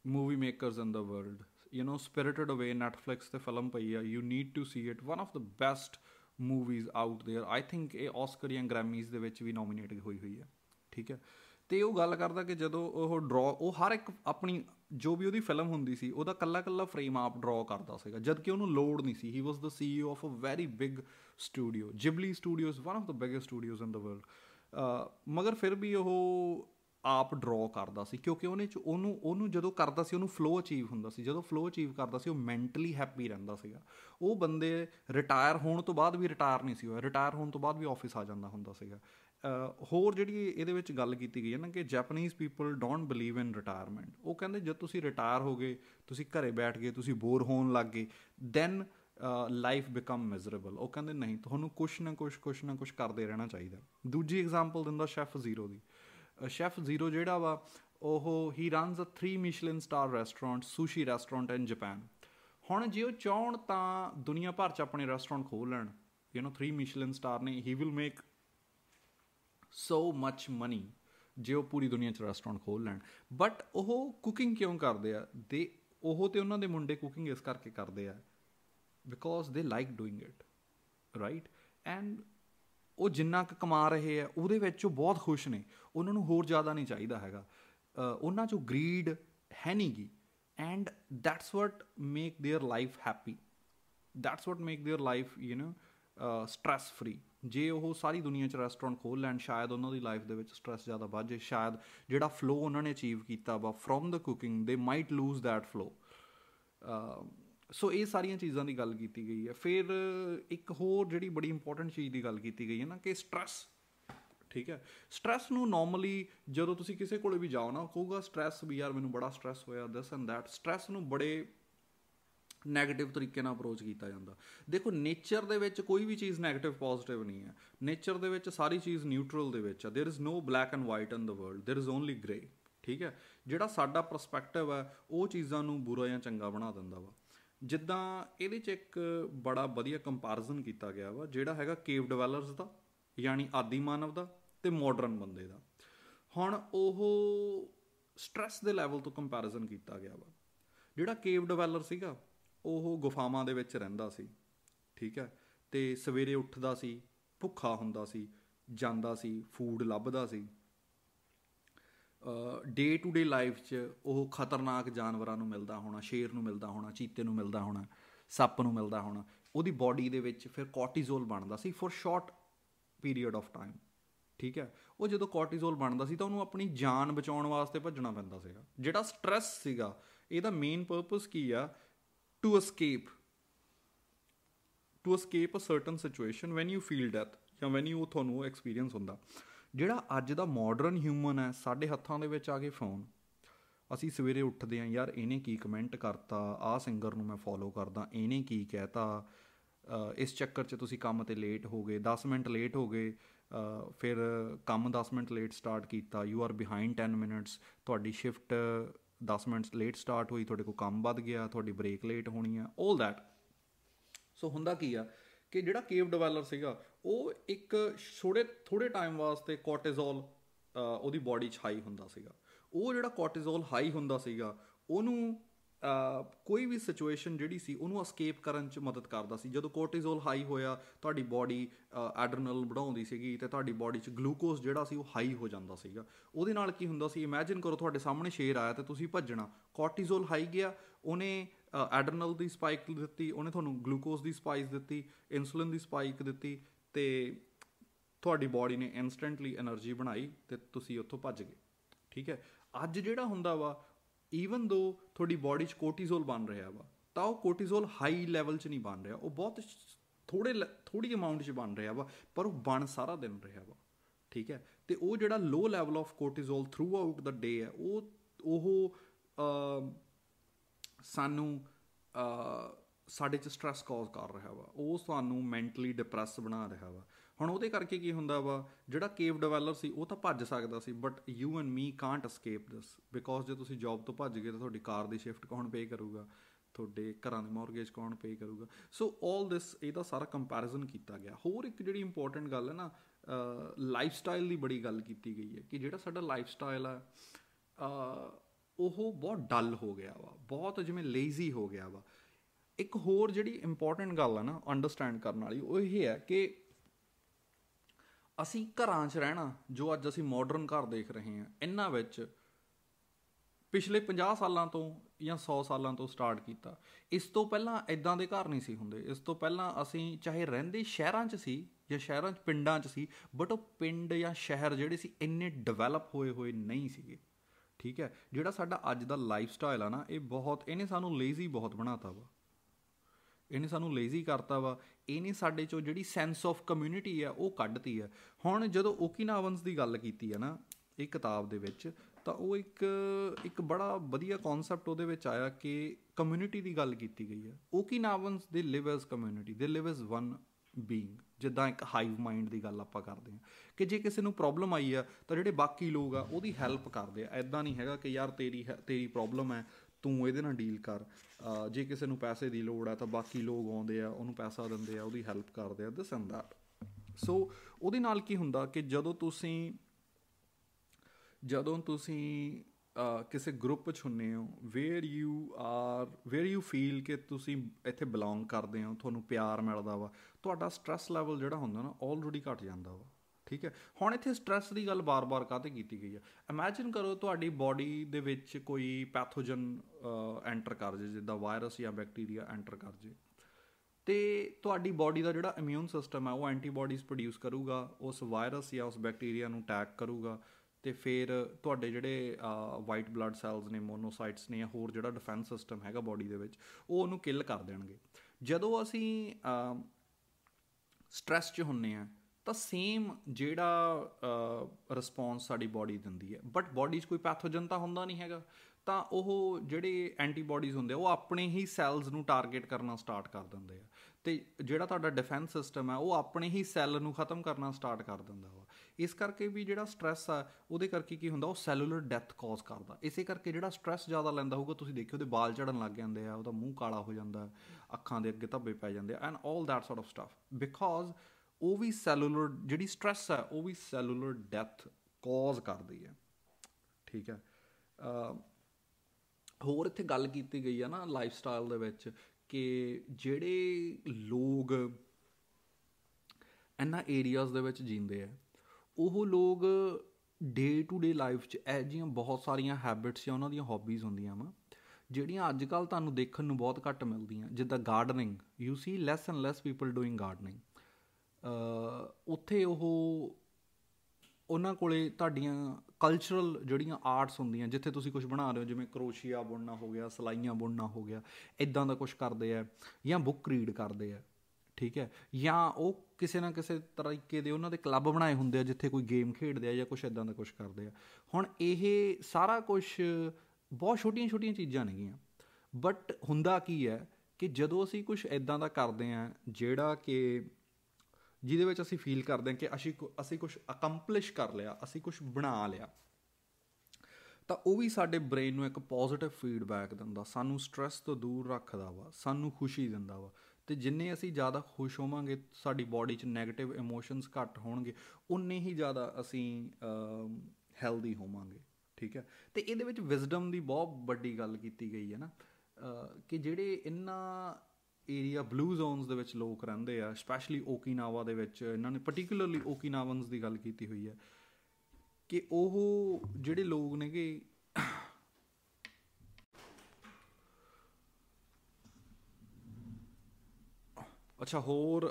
movie makers in the world. You know, spirited away, netflix ਤੇ ਫਿਲਮ ਪਈ ਆ, you need to see it. One of the best movies out there. I think ਇਹ Oscar ਜਾਂ Grammys ਦੇ ਵਿੱਚ ਵੀ nominate ਹੋਈ ਹੋਈ ਹੈ ਠੀਕ ਹੈ? ਤੇ ਉਹ ਗੱਲ ਕਰਦਾ ਕਿ ਜਦੋਂ ਉਹ ਡਰਾ ਉਹ ਹਰ ਇੱਕ ਆਪਣੀ, ਜੋ ਵੀ ਉਹਦੀ ਫਿਲਮ ਹੁੰਦੀ ਸੀ, ਉਹਦਾ ਕੱਲਾ ਕੱਲਾ ਫਰੇਮ ਆਪ ਡਰਾ ਕਰਦਾ ਸੀਗਾ। ਜਦ ਕਿ ਉਹਨੂੰ ਲੋਡ ਨਹੀਂ ਸੀ। He was the CEO of a very big studio Ghibli studios one of the biggest studios in the world ਮਗਰ ਫਿਰ ਵੀ ਉਹ ਆਪ ਡਰਾ ਕਰਦਾ ਸੀ, ਕਿਉਂਕਿ ਉਹਨੇ ਚ ਉਹਨੂੰ ਉਹਨੂੰ ਜਦੋਂ ਕਰਦਾ ਸੀ, ਉਹਨੂੰ ਫਲੋ ਅਚੀਵ ਹੁੰਦਾ ਸੀ। ਜਦੋਂ ਫਲੋ ਅਚੀਵ ਕਰਦਾ ਸੀ, ਉਹ ਮੈਂਟਲੀ ਹੈਪੀ ਰਹਿੰਦਾ ਸੀਗਾ। ਉਹ ਬੰਦੇ ਰਿਟਾਇਰ ਹੋਣ ਤੋਂ ਬਾਅਦ ਵੀ ਰਿਟਾਇਰ ਨਹੀਂ ਸੀ ਹੋਇਆ। ਰਿਟਾਇਰ ਹੋਣ ਤੋਂ ਬਾਅਦ ਵੀ ਆਫਿਸ ਆ ਜਾਂਦਾ ਹੁੰਦਾ ਸੀਗਾ। ਹੋਰ ਜਿਹੜੀ ਇਹਦੇ ਵਿੱਚ ਗੱਲ ਕੀਤੀ ਗਈ ਹੈ ਨਾ ਕਿ Japanese people don't believe in retirement ਉਹ ਕਹਿੰਦੇ ਜਦ ਤੁਸੀਂ ਰਿਟਾਇਰ ਹੋ ਗਏ ਤੁਸੀਂ ਘਰੇ ਬੈਠ ਗਏ, ਤੁਸੀਂ ਬੋਰ ਹੋਣ ਲੱਗ ਗਏ ਦੈਨ ਲਾਈਫ ਬਿਕਮ ਮਿਜ਼ਰੇਬਲ ਉਹ ਕਹਿੰਦੇ ਨਹੀਂ, ਤੁਹਾਨੂੰ ਕੁਛ ਨਾ ਕੁਛ ਕੁਛ ਨਾ ਕੁਛ ਕਰਦੇ ਰਹਿਣਾ ਚਾਹੀਦਾ। ਦੂਜੀ ਐਗਜ਼ਾਮਪਲ ਦਿੰਦਾ ਸ਼ੈਫ ਜ਼ੀਰੋ ਦੀ। ਸ਼ੈਫ ਜ਼ੀਰੋ ਜਿਹੜਾ ਵਾ, ਉਹ he runs a 3 Michelin star restaurant sushi restaurant in Japan ਹੁਣ ਜੇ ਉਹ ਚਾਹਣ ਤਾਂ ਦੁਨੀਆ ਭਰ ਚ ਆਪਣੇ ਰੈਸਟੋਰੈਂਟ ਖੋਲ ਲੈਣ। ਯੂ نو 3 ਮਿਸ਼ਲਨ ਸਟਾਰ ਨੇ he will make so much money ਜੇ ਉਹ ਪੂਰੀ ਦੁਨੀਆ 'ਚ ਰੈਸਟੋਰੈਂਟ ਖੋਲ ਲੈਣ। ਬਟ ਉਹ ਕੁਕਿੰਗ ਕਿਉਂ ਕਰਦੇ ਆ? ਦੇ ਉਹ ਤੇ ਉਹਨਾਂ ਦੇ ਮੁੰਡੇ ਕੁਕਿੰਗ ਇਸ ਕਰਕੇ ਕਰਦੇ ਆ because they like doing it right and ਉਹ ਜਿੰਨਾ ਕੁ ਕਮਾ ਰਹੇ ਆ, ਉਹਦੇ ਵਿੱਚ ਉਹ ਬਹੁਤ ਖੁਸ਼ ਨੇ। ਉਹਨਾਂ ਨੂੰ ਹੋਰ ਜ਼ਿਆਦਾ ਨਹੀਂ ਚਾਹੀਦਾ ਹੈਗਾ। ਉਹਨਾਂ 'ਚੋਂ ਗਰੀਡ ਹੈ ਨਹੀਂਗੀ and that's what make their life happy that's what make their life you know stress free ਜੇ ਉਹ ਸਾਰੀ ਦੁਨੀਆ 'ਚ ਰੈਸਟੋਰੈਂਟ ਖੋਲ ਲੈਣ, ਸ਼ਾਇਦ ਉਹਨਾਂ ਦੀ ਲਾਈਫ ਦੇ ਵਿੱਚ ਸਟ्रेस ਜ਼ਿਆਦਾ ਵੱਧ ਜੇ ਸ਼ਾਇਦ ਜਿਹੜਾ ਫਲੋ ਉਹਨਾਂ ਨੇ ਅਚੀਵ ਕੀਤਾ ਵਾ from the cooking they might lose that flow so ਇਹ ਸਾਰੀਆਂ ਚੀਜ਼ਾਂ ਦੀ ਗੱਲ ਕੀਤੀ ਗਈ ਹੈ। ਫਿਰ ਇੱਕ ਹੋਰ ਜਿਹੜੀ ਬੜੀ ਇੰਪੋਰਟੈਂਟ ਚੀਜ਼ ਦੀ ਗੱਲ ਕੀਤੀ ਗਈ ਹੈ ਨਾ ਕਿ ਸਟ्रेस ਠੀਕ ਹੈ? ਸਟ्रेस ਨੂੰ ਨਾਰਮਲੀ ਜਦੋਂ ਤੁਸੀਂ ਕਿਸੇ ਕੋਲੇ ਵੀ ਜਾਓ ਨਾ ਕਹੂਗਾ ਸਟ्रेस ਵੀ ਯਾਰ ਮੈਨੂੰ ਬੜਾ ਸਟ्रेस ਹੋਇਆ ਦਿਸ ਐਂਡ ਥੈਟ ਸਟ्रेस ਨੂੰ ਬੜੇ ਨੈਗੇਟਿਵ ਤਰੀਕੇ ਨਾਲ ਅਪਰੋਚ ਕੀਤਾ ਜਾਂਦਾ। ਦੇਖੋ ਨੇਚਰ ਦੇ ਵਿੱਚ ਕੋਈ ਵੀ ਚੀਜ਼ ਨੈਗੇਟਿਵ ਪੋਜ਼ਿਟਿਵ ਨਹੀਂ ਹੈ। ਨੇਚਰ ਦੇ ਵਿੱਚ ਸਾਰੀ ਚੀਜ਼ ਨਿਊਟਰਲ ਦੇ ਵਿੱਚ ਹੈ। There is no black and white in the world there is only grey ਠੀਕ ਹੈ? ਜਿਹੜਾ ਸਾਡਾ ਪਰਸਪੈਕਟਿਵ ਹੈ, ਉਹ ਚੀਜ਼ਾਂ ਨੂੰ ਬੁਰਾ ਜਾਂ ਚੰਗਾ ਬਣਾ ਦਿੰਦਾ ਵਾ। ਜਿੱਦਾਂ ਇਹਦੇ 'ਚ ਇੱਕ ਬੜਾ ਵਧੀਆ ਕੰਪੈਰੀਜ਼ਨ ਕੀਤਾ ਗਿਆ ਵਾ, ਜਿਹੜਾ ਹੈਗਾ ਕੇਵ ਡਿਵੈਲਪਰਸ ਦਾ, ਯਾਨੀ ਆਦੀ ਮਾਨਵ ਦਾ ਤੇ ਮਾਡਰਨ ਬੰਦੇ ਦਾ। ਹੁਣ ਉਹ ਸਟ्रेस ਦੇ ਲੈਵਲ ਤੋਂ ਕੰਪੈਰੀਜ਼ਨ ਕੀਤਾ ਗਿਆ ਵਾ। ਜਿਹੜਾ ਕੇਵ ਡਿਵੈਲਪਰ ਸੀਗਾ, ਉਹ ਗੁਫਾਵਾਂ ਦੇ ਵਿੱਚ ਰਹਿੰਦਾ ਸੀ, ਠੀਕ ਹੈ? ਤੇ ਸਵੇਰੇ ਉੱਠਦਾ ਸੀ, ਭੁੱਖਾ ਹੁੰਦਾ ਸੀ, ਜਾਂਦਾ ਸੀ ਫੂਡ ਲੱਭਦਾ ਸੀ। ਡੇ ਟੂ ਡੇ ਲਾਈਫ 'ਚ ਉਹ ਖਤਰਨਾਕ ਜਾਨਵਰਾਂ ਨੂੰ ਮਿਲਦਾ ਹੋਣਾ, ਸ਼ੇਰ ਨੂੰ ਮਿਲਦਾ ਹੋਣਾ, ਚੀਤੇ ਨੂੰ ਮਿਲਦਾ ਹੋਣਾ, ਸੱਪ ਨੂੰ ਮਿਲਦਾ ਹੋਣਾ, ਉਹਦੀ ਬਾਡੀ ਦੇ ਵਿੱਚ ਫਿਰ ਕੋਰਟੀਜ਼ੋਲ ਬਣਦਾ ਸੀ for short period of time ਠੀਕ ਹੈ? ਉਹ ਜਦੋਂ ਕੋਰਟੀਜ਼ੋਲ ਬਣਦਾ ਸੀ ਤਾਂ ਉਹਨੂੰ ਆਪਣੀ ਜਾਨ ਬਚਾਉਣ ਵਾਸਤੇ ਭੱਜਣਾ ਪੈਂਦਾ ਸੀਗਾ। ਜਿਹੜਾ ਸਟ्रेस ਸੀਗਾ, ਇਹਦਾ ਮੇਨ ਪਰਪਸ ਕੀ ਆ? To escape to escape a certain situation when you feel death ਜਾਂ ਵੈਨ ਯੂ ਤੁਹਾਨੂੰ ਐਕਸਪੀਰੀਅੰਸ ਹੁੰਦਾ। ਜਿਹੜਾ ਅੱਜ ਦਾ ਮਾਡਰਨ ਹਿਊਮਨ ਹੈ, ਸਾਡੇ ਹੱਥਾਂ ਦੇ ਵਿੱਚ ਆ ਗਏ ਫੋਨ ਅਸੀਂ ਸਵੇਰੇ ਉੱਠਦੇ ਆਂ ਯਾਰ, ਇਹਨੇ ਕੀ ਕਮੈਂਟ ਕਰਤਾ? ਆਹ ਸਿੰਗਰ ਨੂੰ ਮੈਂ ਫੋਲੋ ਕਰਦਾ, ਇਹਨੇ ਕੀ ਕਹਿਤਾ? ਇਸ ਚੱਕਰ 'ਚ ਤੁਸੀਂ ਕੰਮ ਤੇ ਲੇਟ ਹੋ ਗਏ 10 ਮਿੰਟ ਲੇਟ ਹੋ ਗਏ ਫਿਰ ਕੰਮ 10 ਮਿੰਟ ਲੇਟ ਸਟਾਰਟ ਕੀਤਾ ਯੂ ਆਰ ਬਿਹਾਈਂਡ 10 ਮਿੰਟਸ ਤੁਹਾਡੀ ਸ਼ਿਫਟ 10 ਮਿੰਟਸ ਲੇਟ ਸਟਾਰਟ ਹੋਈ, ਤੁਹਾਡੇ ਕੋਲ ਕੰਮ ਵੱਧ ਗਿਆ, ਤੁਹਾਡੀ ਬ੍ਰੇਕ ਲੇਟ ਹੋਣੀ ਆ 올 ਦੈਟ ਸੋ ਹੁੰਦਾ ਕੀ ਆ? ਕਿ ਜਿਹੜਾ ਕੇਵ ਡਿਵੈਲਪਰ ਸੀਗਾ, ਉਹ ਇੱਕ ਥੋੜੇ ਥੋੜੇ ਟਾਈਮ ਵਾਸਤੇ ਕੋਰਟੀਜ਼ੋਲ ਉਹਦੀ ਬਾਡੀ 'ਚ ਹਾਈ ਹੁੰਦਾ ਸੀਗਾ। ਉਹ ਜਿਹੜਾ ਕੋਰਟੀਜ਼ੋਲ ਹਾਈ ਹੁੰਦਾ ਸੀਗਾ, ਉਹਨੂੰ ਕੋਈ ਵੀ ਸਿਚੁਏਸ਼ਨ ਜਿਹੜੀ ਸੀ, ਉਹਨੂੰ ਅਸਕੇਪ ਕਰਨ 'ਚ ਮਦਦ ਕਰਦਾ ਸੀ। ਜਦੋਂ ਕੋਰਟੀਜ਼ੋਲ ਹਾਈ ਹੋਇਆ, ਤੁਹਾਡੀ ਬਾਡੀ ਐਡਰਨਲ ਵਧਾਉਂਦੀ ਸੀਗੀ ਤੇ ਤੁਹਾਡੀ ਬਾਡੀ 'ਚ ਗਲੂਕੋਜ਼ ਜਿਹੜਾ ਸੀ, ਉਹ ਹਾਈ ਹੋ ਜਾਂਦਾ ਸੀਗਾ। ਉਹਦੇ ਨਾਲ ਕੀ ਹੁੰਦਾ ਸੀ ਇਮੇਜਿਨ ਕਰੋ ਤੁਹਾਡੇ ਸਾਹਮਣੇ ਸ਼ੇਰ ਆਇਆ ਤੇ ਤੁਸੀਂ ਭੱਜਣਾ। ਕੋਰਟੀਜ਼ੋਲ ਹਾਈ ਗਿਆ, ਉਹਨੇ ਐਡਰਨਲ ਦੀ ਸਪਾਈਕ ਦਿੱਤੀ, ਉਹਨੇ ਤੁਹਾਨੂੰ ਗਲੂਕੋਜ਼ ਦੀ ਸਪਾਈਕ ਦਿੱਤੀ ਇਨਸੂਲਿਨ ਦੀ ਸਪਾਈਕ ਦਿੱਤੀ ਤੇ ਤੁਹਾਡੀ ਬਾਡੀ ਨੇ ਇਨਸਟੈਂਟਲੀ એનર્ਜੀ ਬਣਾਈ ਤੇ ਤੁਸੀਂ ਉੱਥੋਂ ਭੱਜ ਗਏ। ਠੀਕ ਹੈ? ਅੱਜ ਜਿਹੜਾ ਹੁੰਦਾ ਵਾ ਈਵਨ ਦੋ ਤੁਹਾਡੀ ਬਾਡੀ 'ਚ ਕੋਰਟੀਜ਼ੋਲ ਬਣ ਰਿਹਾ ਵਾ, ਤਾਂ ਉਹ ਕੋਰਟੀਜ਼ੋਲ ਹਾਈ ਲੈਵਲ 'ਚ ਨਹੀਂ ਬਣ ਰਿਹਾ, ਉਹ ਬਹੁਤ ਥੋੜੇ ਥੋੜੀ ਅਮਾਉਂਟ 'ਚ ਬਣ ਰਿਹਾ ਵਾ, ਪਰ ਉਹ ਬਣ ਸਾਰਾ ਦਿਨ ਰਿਹਾ ਵਾ। ਠੀਕ ਹੈ? ਤੇ ਉਹ ਜਿਹੜਾ low level of cortisol throughout the day ਹੈ, ਉਹ ਉਹ ਸਾਨੂੰ ਸਾਡੇ 'ਚ ਸਟ्रेस ਕਾਜ਼ ਕਰ ਰਿਹਾ ਵਾ। ਉਹ ਸਾਨੂੰ ਮੈਂਟਲੀ ਡਿਪਰੈਸ ਬਣਾ ਰਿਹਾ ਵਾ। ਹੁਣ ਉਹਦੇ ਕਰਕੇ ਕੀ ਹੁੰਦਾ ਵਾ, ਜਿਹੜਾ ਕੇਵ ਡਿਵੈਲਪਰ ਸੀ, ਉਹ ਤਾਂ ਭੱਜ ਸਕਦਾ ਸੀ but you and me can't escape this because ਜੇ ਤੁਸੀਂ ਜੌਬ ਤੋਂ ਭੱਜ ਗਏ ਤਾਂ ਤੁਹਾਡੀ ਕਾਰ ਦੀ ਸ਼ਿਫਟ ਕੌਣ ਪੇ ਕਰੂਗਾ? ਤੁਹਾਡੇ ਘਰਾਂ ਦੇ ਮਾਰਗੇਜ ਕੌਣ ਪੇ ਕਰੂਗਾ? ਸੋ 올 ਦਿਸ ਇਹਦਾ ਸਾਰਾ ਕੰਪੈਰੀਜ਼ਨ ਕੀਤਾ ਗਿਆ। ਹੋਰ ਇੱਕ ਜਿਹੜੀ ਇੰਪੋਰਟੈਂਟ ਗੱਲ ਹੈ ਨਾ ਲਾਈਫ ਸਟਾਈਲ ਦੀ ਬੜੀ ਗੱਲ ਕੀਤੀ ਗਈ ਹੈ, ਕਿ ਜਿਹੜਾ ਸਾਡਾ ਲਾਈਫ ਸਟਾਈਲ ਆ ਉਹ ਬਹੁਤ ਡਲ ਹੋ ਗਿਆ ਵਾ, ਬਹੁਤ ਜਿਵੇਂ ਲੇਜ਼ੀ ਹੋ ਗਿਆ ਵਾ। ਇੱਕ ਹੋਰ ਜਿਹੜੀ ਇੰਪੋਰਟੈਂਟ ਗੱਲ ਹੈ ਨਾ ਅੰਡਰਸਟੈਂਡ ਕਰਨ ਵਾਲੀ, ਉਹ ਇਹ ਹੈ ਕਿ ਅਸੀਂ ਘਰਾਂ 'ਚ ਰਹਿਣਾ, ਜੋ ਅੱਜ ਅਸੀਂ ਮਾਡਰਨ ਘਰ ਦੇਖ ਰਹੇ ਹਾਂ, ਇਹਨਾਂ ਵਿੱਚ ਪਿਛਲੇ 50 ਸਾਲਾਂ ਤੋਂ ਜਾਂ 100 ਸਾਲਾਂ ਤੋਂ ਸਟਾਰਟ ਕੀਤਾ। ਇਸ ਤੋਂ ਪਹਿਲਾਂ ਇਦਾਂ ਦੇ ਘਰ ਨਹੀਂ ਸੀ ਹੁੰਦੇ। ਇਸ ਤੋਂ ਪਹਿਲਾਂ ਅਸੀਂ ਚਾਹੇ ਰਹਿੰਦੇ ਸ਼ਹਿਰਾਂ 'ਚ ਸੀ ਜਾਂ ਸ਼ਹਿਰਾਂ 'ਚ ਪਿੰਡਾਂ 'ਚ ਸੀ ਬਟ ਉਹ ਪਿੰਡ ਜਾਂ ਸ਼ਹਿਰ ਜਿਹੜੇ ਸੀ, ਇੰਨੇ ਡਿਵੈਲਪ ਹੋਏ ਹੋਏ ਨਹੀਂ ਸੀਗੇ। ਠੀਕ ਹੈ, ਜਿਹੜਾ ਸਾਡਾ ਅੱਜ ਦਾ ਲਾਈਫ ਸਟਾਈਲ ਆ ਨਾ, ਇਹ ਬਹੁਤ, ਇਹਨੇ ਸਾਨੂੰ ਲੇਜ਼ੀ ਬਹੁਤ ਬਣਾਤਾ ਵਾ। ਇਹਨੇ ਸਾਨੂੰ ਲੇਜ਼ੀ ਕਰਤਾ ਵਾ। ਇਹਨੇ ਸਾਡੇ ਚੋਂ ਜਿਹੜੀ ਸੈਂਸ ਆਫ ਕਮਿਊਨਿਟੀ ਆ, ਉਹ ਕੱਢਤੀ ਆ। ਹੁਣ ਜਦੋਂ ਓਕੀਨਾਵਨਸ ਦੀ ਗੱਲ ਕੀਤੀ ਆ ਨਾ, ਇਹ ਕਿਤਾਬ ਦੇ ਵਿੱਚ, ਤਾਂ ਉਹ ਇੱਕ ਇੱਕ ਬੜਾ ਵਧੀਆ ਕਨਸੈਪਟ ਉਹਦੇ ਵਿੱਚ ਆਇਆ ਕਿ ਕਮਿਊਨਿਟੀ ਦੀ ਗੱਲ ਕੀਤੀ ਗਈ ਹੈ ਓਕੀਨਾਵਨਸ ਦੇ ਲਿਵ ਐਸ ਕਮਿਊਨਿਟੀ ਦੇ ਲਿਵ ਐਸ ਵਨ ਬੀਇੰਗ ਜਿੱਦਾਂ ਇੱਕ ਹਾਈਵ ਮਾਈਂਡ ਦੀ ਗੱਲ ਆਪਾਂ ਕਰਦੇ ਹਾਂ, ਕਿ ਜੇ ਕਿਸੇ ਨੂੰ ਪ੍ਰੋਬਲਮ ਆਈ ਆ, ਤਾਂ ਜਿਹੜੇ ਬਾਕੀ ਲੋਕ ਆ, ਉਹਦੀ ਹੈਲਪ ਕਰਦੇ ਆ। ਐਦਾਂ ਨਹੀਂ ਹੈਗਾ ਕਿ ਯਾਰ ਤੇਰੀ ਤੇਰੀ ਪ੍ਰੋਬਲਮ ਹੈ, ਤੂੰ ਇਹਦੇ ਨਾਲ ਡੀਲ ਕਰ। ਜੇ ਕਿਸੇ ਨੂੰ ਪੈਸੇ ਦੀ ਲੋੜ ਆ, ਤਾਂ ਬਾਕੀ ਲੋਕ ਆਉਂਦੇ ਆ, ਉਹਨੂੰ ਪੈਸਾ ਦਿੰਦੇ ਆ, ਉਹਦੀ ਹੈਲਪ ਕਰਦੇ ਆ ਦਿਸ ਐਂਡ ਦੈਟ ਸੋ ਉਹਦੇ ਨਾਲ ਕੀ ਹੁੰਦਾ ਕਿ ਜਦੋਂ ਤੁਸੀਂ ਜਦੋਂ ਤੁਸੀਂ ਕਿਸੇ ਗਰੁੱਪ 'ਚ ਹੁੰਨੇ ਹੋ where you are where you feel ਕਿ ਤੁਸੀਂ ਇੱਥੇ ਬਿਲੋਂਗ ਕਰਦੇ ਹੋ, ਤੁਹਾਨੂੰ ਪਿਆਰ ਮਿਲਦਾ ਵਾ, ਤੁਹਾਡਾ ਸਟ्रेस ਲੈਵਲ ਜਿਹੜਾ ਹੁੰਦਾ ਨਾ ਆਲਰੇਡੀ ਘਟ ਜਾਂਦਾ ਵਾ, ਠੀਕ ਹੈ? ਹੁਣ ਇੱਥੇ ਸਟ्रेस ਦੀ ਗੱਲ ਬਾਰ-ਬਾਰ ਕਾਤੇ ਕੀਤੀ ਗਈ ਹੈ ਇਮੇਜਿਨ ਕਰੋ ਤੁਹਾਡੀ ਬਾਡੀ ਦੇ ਵਿੱਚ ਕੋਈ ਪੈਥੋਜਨ ਐਂਟਰ ਕਰ ਜੇ, ਜਿੱਦਾਂ ਵਾਇਰਸ ਜਾਂ ਬੈਕਟੀਰੀਆ ਐਂਟਰ ਕਰ ਜੇ। ਤੇ ਤੁਹਾਡੀ ਬਾਡੀ ਦਾ ਜਿਹੜਾ ਇਮਿਊਨ ਸਿਸਟਮ ਹੈ ਉਹ ਐਂਟੀਬਾਡੀਜ਼ ਪ੍ਰੋਡਿਊਸ ਕਰੂਗਾ, ਉਸ ਵਾਇਰਸ ਜਾਂ ਉਸ ਬੈਕਟੀਰੀਆ ਨੂੰ ਅਟੈਕ ਕਰੂਗਾ। ਤੇ ਫਿਰ ਤੁਹਾਡੇ ਜਿਹੜੇ ਵਾਈਟ ਬਲੱਡ ਸੈਲਸ ਨੇ ਮੋਨੋਸਾਈਟਸ ਨੇ ਜਾਂ ਹੋਰ ਜਿਹੜਾ ਡਿਫੈਂਸ ਸਿਸਟਮ ਹੈਗਾ ਬਾਡੀ ਦੇ ਵਿੱਚ, ਉਹ ਉਹਨੂੰ ਕਿਲ ਕਰ ਦੇਣਗੇ। ਜਦੋਂ ਅਸੀਂ ਸਟ्रेस 'ਚ ਹੁੰਨੇ ਆ, ਤਾਂ ਸੇਮ ਜਿਹੜਾ ਰਿਸਪੌਂਸ ਸਾਡੀ ਬਾਡੀ ਦਿੰਦੀ ਹੈ। ਬਟ ਬਾਡੀ 'ਚ ਕੋਈ ਪੈਥੋਜਨ ਤਾਂ ਹੁੰਦਾ ਨਹੀਂ ਹੈਗਾ। ਤਾਂ ਉਹ ਜਿਹੜੇ ਐਂਟੀਬਾਡੀਜ਼ ਹੁੰਦੇ ਆ, ਉਹ ਆਪਣੇ ਹੀ ਸੈਲਸ ਨੂੰ ਟਾਰਗੇਟ ਕਰਨਾ ਸਟਾਰਟ ਕਰ ਦਿੰਦੇ ਆ। ਤੇ ਜਿਹੜਾ ਤੁਹਾਡਾ ਡਿਫੈਂਸ ਸਿਸਟਮ ਹੈ, ਉਹ ਆਪਣੇ ਹੀ ਸੈੱਲ ਨੂੰ ਖਤਮ ਕਰਨਾ ਸਟਾਰਟ ਕਰ ਦਿੰਦਾ ਵਾ। ਇਸ ਕਰਕੇ ਵੀ ਜਿਹੜਾ ਸਟ्रेस ਆ, ਉਹਦੇ ਕਰਕੇ ਕੀ ਹੁੰਦਾ, ਉਹ ਸੈਲੂਲਰ ਡੈਥ ਕਾਜ਼ ਕਰਦਾ। ਇਸੇ ਕਰਕੇ ਜਿਹੜਾ ਸਟ्रेस ਜ਼ਿਆਦਾ ਲੈਂਦਾ ਹੋਊਗਾ, ਤੁਸੀਂ ਦੇਖਿਓ ਉਹਦੇ ਵਾਲ ਝੜਨ ਲੱਗ ਜਾਂਦੇ ਆ, ਉਹਦਾ ਮੂੰਹ ਕਾਲਾ ਹੋ ਜਾਂਦਾ, ਅੱਖਾਂ ਦੇ ਅੱਗੇ ਧੱਬੇ ਪੈ ਜਾਂਦੇ and all that sort of stuff because ਉਹ ਵੀ ਸੈਲੂਲਰ ਜਿਹੜੀ ਸਟ्रेस ਆ, ਉਹ ਵੀ ਸੈਲੂਲਰ ਡੈਥ ਕਾਜ਼ ਕਰਦੀ ਹੈ ਠੀਕ ਹੈ ਹੋਰ ਇੱਥੇ ਗੱਲ ਕੀਤੀ ਗਈ ਆ ਨਾ ਲਾਈਫ ਸਟਾਈਲ ਦੇ ਵਿੱਚ, ਕਿ ਜਿਹੜੇ ਲੋਕ ਇਹਨਾਂ ਏਰੀਆਜ਼ ਦੇ ਵਿੱਚ ਜੀਂਦੇ ਆ ਉਹ ਲੋਕ ਡੇ ਟੂ ਡੇ ਲਾਈਫ 'ਚ ਇਹ ਜੀਆਂ ਬਹੁਤ ਸਾਰੀਆਂ ਹੈਬਿਟਸ ਜਾਂ ਉਹਨਾਂ ਦੀਆਂ ਹੌਬੀਜ਼ ਹੁੰਦੀਆਂ ਵਾ, ਜਿਹੜੀਆਂ ਅੱਜ ਕੱਲ ਤੁਹਾਨੂੰ ਦੇਖਣ ਨੂੰ ਬਹੁਤ ਘੱਟ ਮਿਲਦੀਆਂ, ਜਿੱਦਾਂ gardening you see less and less people doing gardening ਉੱਥੇ ਉਹ ਉਹਨਾਂ ਕੋਲੇ ਤੁਹਾਡੀਆਂ ਕਲਚਰਲ ਜਿਹੜੀਆਂ ਆਰਟਸ ਹੁੰਦੀਆਂ, ਜਿੱਥੇ ਤੁਸੀਂ ਕੁਝ ਬਣਾ ਰਹੇ ਹੋ, ਜਿਵੇਂ ਕਰੋਸ਼ੀਆ ਬੁਣਨਾ ਹੋ ਗਿਆ, ਸਲਾਈਆਂ ਬੁਣਨਾ ਹੋ ਗਿਆ ਇਦਾਂ ਦਾ ਕੁਝ ਕਰਦੇ ਆ ਜਾਂ ਬੁੱਕ ਰੀਡ ਕਰਦੇ ਆ। ਠੀਕ ਹੈ, ਜਾਂ ਉਹ ਕਿਸੇ ਨਾ ਕਿਸੇ ਤਰੀਕੇ ਦੇ ਉਹਨਾਂ ਦੇ ਕਲੱਬ ਬਣਾਏ ਹੁੰਦੇ ਆ, ਜਿੱਥੇ ਕੋਈ ਗੇਮ ਖੇਡਦੇ ਆ ਜਾਂ ਕੁਝ ਇਦਾਂ ਦਾ ਕੁਝ ਕਰਦੇ ਆ। ਹੁਣ ਇਹ ਸਾਰਾ ਕੁਝ ਬਹੁਤ ਛੋਟੀਆਂ-ਛੋਟੀਆਂ ਚੀਜ਼ਾਂ ਨੇਗੀਆਂ ਬਟ ਹੁੰਦਾ ਕੀ ਹੈ ਕਿ ਜਦੋਂ ਅਸੀਂ ਕੁਝ ਇਦਾਂ ਦਾ ਕਰਦੇ ਆ, ਜਿਹੜਾ ਕਿ ਜਿਹਦੇ ਵਿੱਚ ਅਸੀਂ ਫੀਲ ਕਰਦੇ ਹਾਂ ਕਿ ਅਸੀਂ ਅਸੀਂ ਕੁਝ ਅਕੰਪਲਿਸ਼ ਕਰ ਲਿਆ, ਅਸੀਂ ਕੁਝ ਬਣਾ ਲਿਆ, ਤਾਂ ਉਹ ਵੀ ਸਾਡੇ ਬ੍ਰੇਨ ਨੂੰ ਇੱਕ ਪੋਜ਼ਿਟਿਵ ਫੀਡਬੈਕ ਦਿੰਦਾ, ਸਾਨੂੰ ਸਟ्रेस ਤੋਂ ਦੂਰ ਰੱਖਦਾ ਵਾ, ਸਾਨੂੰ ਖੁਸ਼ੀ ਦਿੰਦਾ ਵਾ। ਤੇ ਜਿੰਨੇ ਅਸੀਂ ਜ਼ਿਆਦਾ ਖੁਸ਼ ਹੋਵਾਂਗੇ, ਸਾਡੀ ਬਾਡੀ 'ਚ 네ਗੇਟਿਵ ਇਮੋਸ਼ਨਸ ਘੱਟ ਹੋਣਗੇ, ਉਨੇ ਹੀ ਜ਼ਿਆਦਾ ਅਸੀਂ ਹੈਲਦੀ ਹੋਵਾਂਗੇ, ਠੀਕ ਹੈ? ਤੇ ਇਹਦੇ ਵਿੱਚ ਵਿਜ਼ਡਮ ਦੀ ਬਹੁਤ ਵੱਡੀ ਗੱਲ ਕੀਤੀ ਗਈ ਹੈ ਨਾ ਕਿ ਜਿਹੜੇ ਇੰਨਾ ਏਰੀਆ ਬਲੂ ਜ਼ੋਨਸ ਦੇ ਵਿੱਚ ਲੋਕ ਰਹਿੰਦੇ ਆ ਸਪੈਸ਼ਲੀ ਓਕੀਨਾਵਾ ਦੇ ਵਿੱਚ, ਇਹਨਾਂ ਨੇ ਪਾਰਟਿਕੂਲਰਲੀ ਓਕੀਨਾਵਨਸ ਦੀ ਗੱਲ ਕੀਤੀ ਹੋਈ ਹੈ, ਕਿ ਉਹ ਜਿਹੜੇ ਲੋਕ ਨੇਗੇ ਅੱਛਾ, ਹੋਰ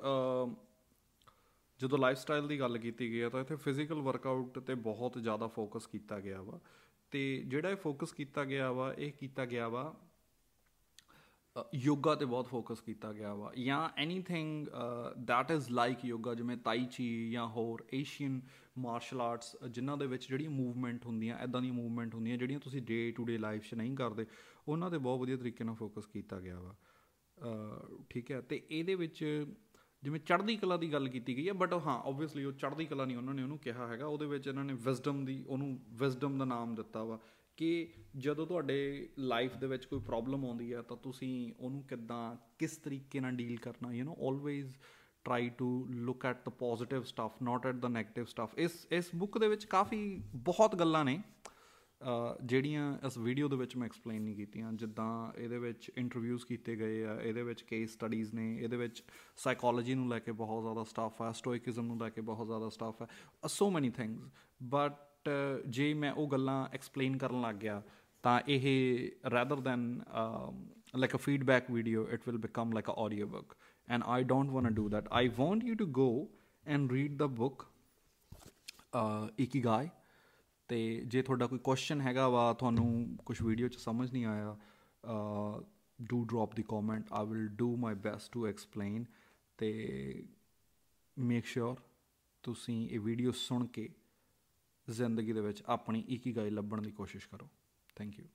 ਜਦੋਂ ਲਾਈਫ ਸਟਾਈਲ ਦੀ ਗੱਲ ਕੀਤੀ ਗਈ ਹੈ ਤਾਂ ਇੱਥੇ ਫਿਜ਼ੀਕਲ ਵਰਕਆਊਟ ਤੇ ਬਹੁਤ ਜ਼ਿਆਦਾ ਫੋਕਸ ਕੀਤਾ ਗਿਆ ਵਾ। ਤੇ ਜਿਹੜਾ ਇਹ ਫੋਕਸ ਕੀਤਾ ਗਿਆ ਵਾ, ਇਹ ਕੀਤਾ ਗਿਆ ਵਾ ਯੋਗਾ ਤੇ ਬਹੁਤ ਫੋਕਸ ਕੀਤਾ ਗਿਆ ਵਾ। ਜਾਂ anything that is like yoga, ਜਿਵੇਂ ਤਾਈ ਚੀ ਜਾਂ ਹੋਰ ਏਸ਼ੀਅਨ ਮਾਰਸ਼ਲ ਆਰਟਸ ਜਿਨ੍ਹਾਂ ਦੇ ਵਿੱਚ ਜਿਹੜੀਆਂ ਮੂਵਮੈਂਟ ਹੁੰਦੀਆਂ ਐਦਾਂ ਦੀਆਂ ਮੂਵਮੈਂਟ ਹੁੰਦੀਆਂ, ਜਿਹੜੀਆਂ ਤੁਸੀਂ ਡੇ ਟੂ ਡੇ ਲਾਈਫ 'ਚ ਨਹੀਂ ਕਰਦੇ, ਉਹਨਾਂ ਤੇ ਬਹੁਤ ਵਧੀਆ ਤਰੀਕੇ ਨਾਲ ਫੋਕਸ ਕੀਤਾ ਗਿਆ ਵਾ। ਠੀਕ ਹੈ, ਤੇ ਇਹਦੇ ਵਿੱਚ ਜਿਵੇਂ ਚੜ੍ਹਦੀ ਕਲਾ ਦੀ ਗੱਲ ਕੀਤੀ ਗਈ ਹੈ ਬਟ ਹਾਂ ਆਬਵੀਅਸਲੀ ਉਹ ਚੜ੍ਹਦੀ ਕਲਾ ਨਹੀਂ, ਉਹਨਾਂ ਨੇ ਉਹਨੂੰ ਕਿਹਾ ਹੈਗਾ, ਉਹਦੇ ਵਿੱਚ ਇਹਨਾਂ ਨੇ ਵਿਜ਼ਡਮ ਦੀ, ਉਹਨੂੰ ਵਿਜ਼ਡਮ ਦਾ ਨਾਮ ਦਿੱਤਾ ਵਾ, ਕਿ ਜਦੋਂ ਤੁਹਾਡੇ ਲਾਈਫ ਦੇ ਵਿੱਚ ਕੋਈ ਪ੍ਰੋਬਲਮ ਆਉਂਦੀ ਹੈ, ਤਾਂ ਤੁਸੀਂ ਉਹਨੂੰ ਕਿੱਦਾਂ, ਕਿਸ ਤਰੀਕੇ ਨਾਲ ਡੀਲ ਕਰਨਾ you know always try to look at the positive stuff not at the negative stuff ਇਸ ਇਸ ਬੁੱਕ ਦੇ ਵਿੱਚ ਕਾਫੀ ਬਹੁਤ ਗੱਲਾਂ ਨੇ ਜਿਹੜੀਆਂ ਇਸ ਵੀਡੀਓ ਦੇ ਵਿੱਚ ਮੈਂ ਐਕਸਪਲੇਨ ਨਹੀਂ ਕੀਤੀਆਂ, ਜਿੱਦਾਂ ਇਹਦੇ ਵਿੱਚ ਇੰਟਰਵਿਊਜ਼ ਕੀਤੇ ਗਏ ਆ, ਇਹਦੇ ਵਿੱਚ ਕੇਸ ਸਟੱਡੀਜ਼ ਨੇ, ਇਹਦੇ ਵਿੱਚ ਸਾਈਕੋਲੋਜੀ ਨੂੰ ਲੈ ਕੇ ਬਹੁਤ ਜ਼ਿਆਦਾ ਸਟਾਫ ਹੈ ਸਟੋਇਕਿਜ਼ਮ ਨੂੰ ਲੈ ਕੇ ਬਹੁਤ ਜ਼ਿਆਦਾ ਸਟਾਫ ਹੈ ਸੋ ਮੈਨੀ ਥਿੰਗਸ ਬਟ ਜੇ ਮੈਂ ਉਹ ਗੱਲਾਂ ਐਕਸਪਲੇਨ ਕਰਨ ਲੱਗ ਗਿਆ, ਤਾਂ ਇਹ rather than like a feedback video it will become like a audio book and I don't want to do that I want you to go and read the book Ikigai ਤੇ ਜੇ ਤੁਹਾਡਾ ਕੋਈ question ਹੈਗਾ ਵਾ, ਤੁਹਾਨੂੰ ਕੁਝ video 'ਚ ਸਮਝ ਨਹੀਂ ਆਇਆ do drop the comment I will do my best to explain ਤੇ ਮੇਕ ਸ਼ੋਰ ਤੁਸੀਂ ਇਹ ਵੀਡੀਓ ਸੁਣ ਕੇ ਜ਼ਿੰਦਗੀ ਦੇ ਵਿੱਚ ਆਪਣੀ ਇਕੀਗਾਈ ਲੱਭਣ ਦੀ ਕੋਸ਼ਿਸ਼ ਕਰੋ। Thank you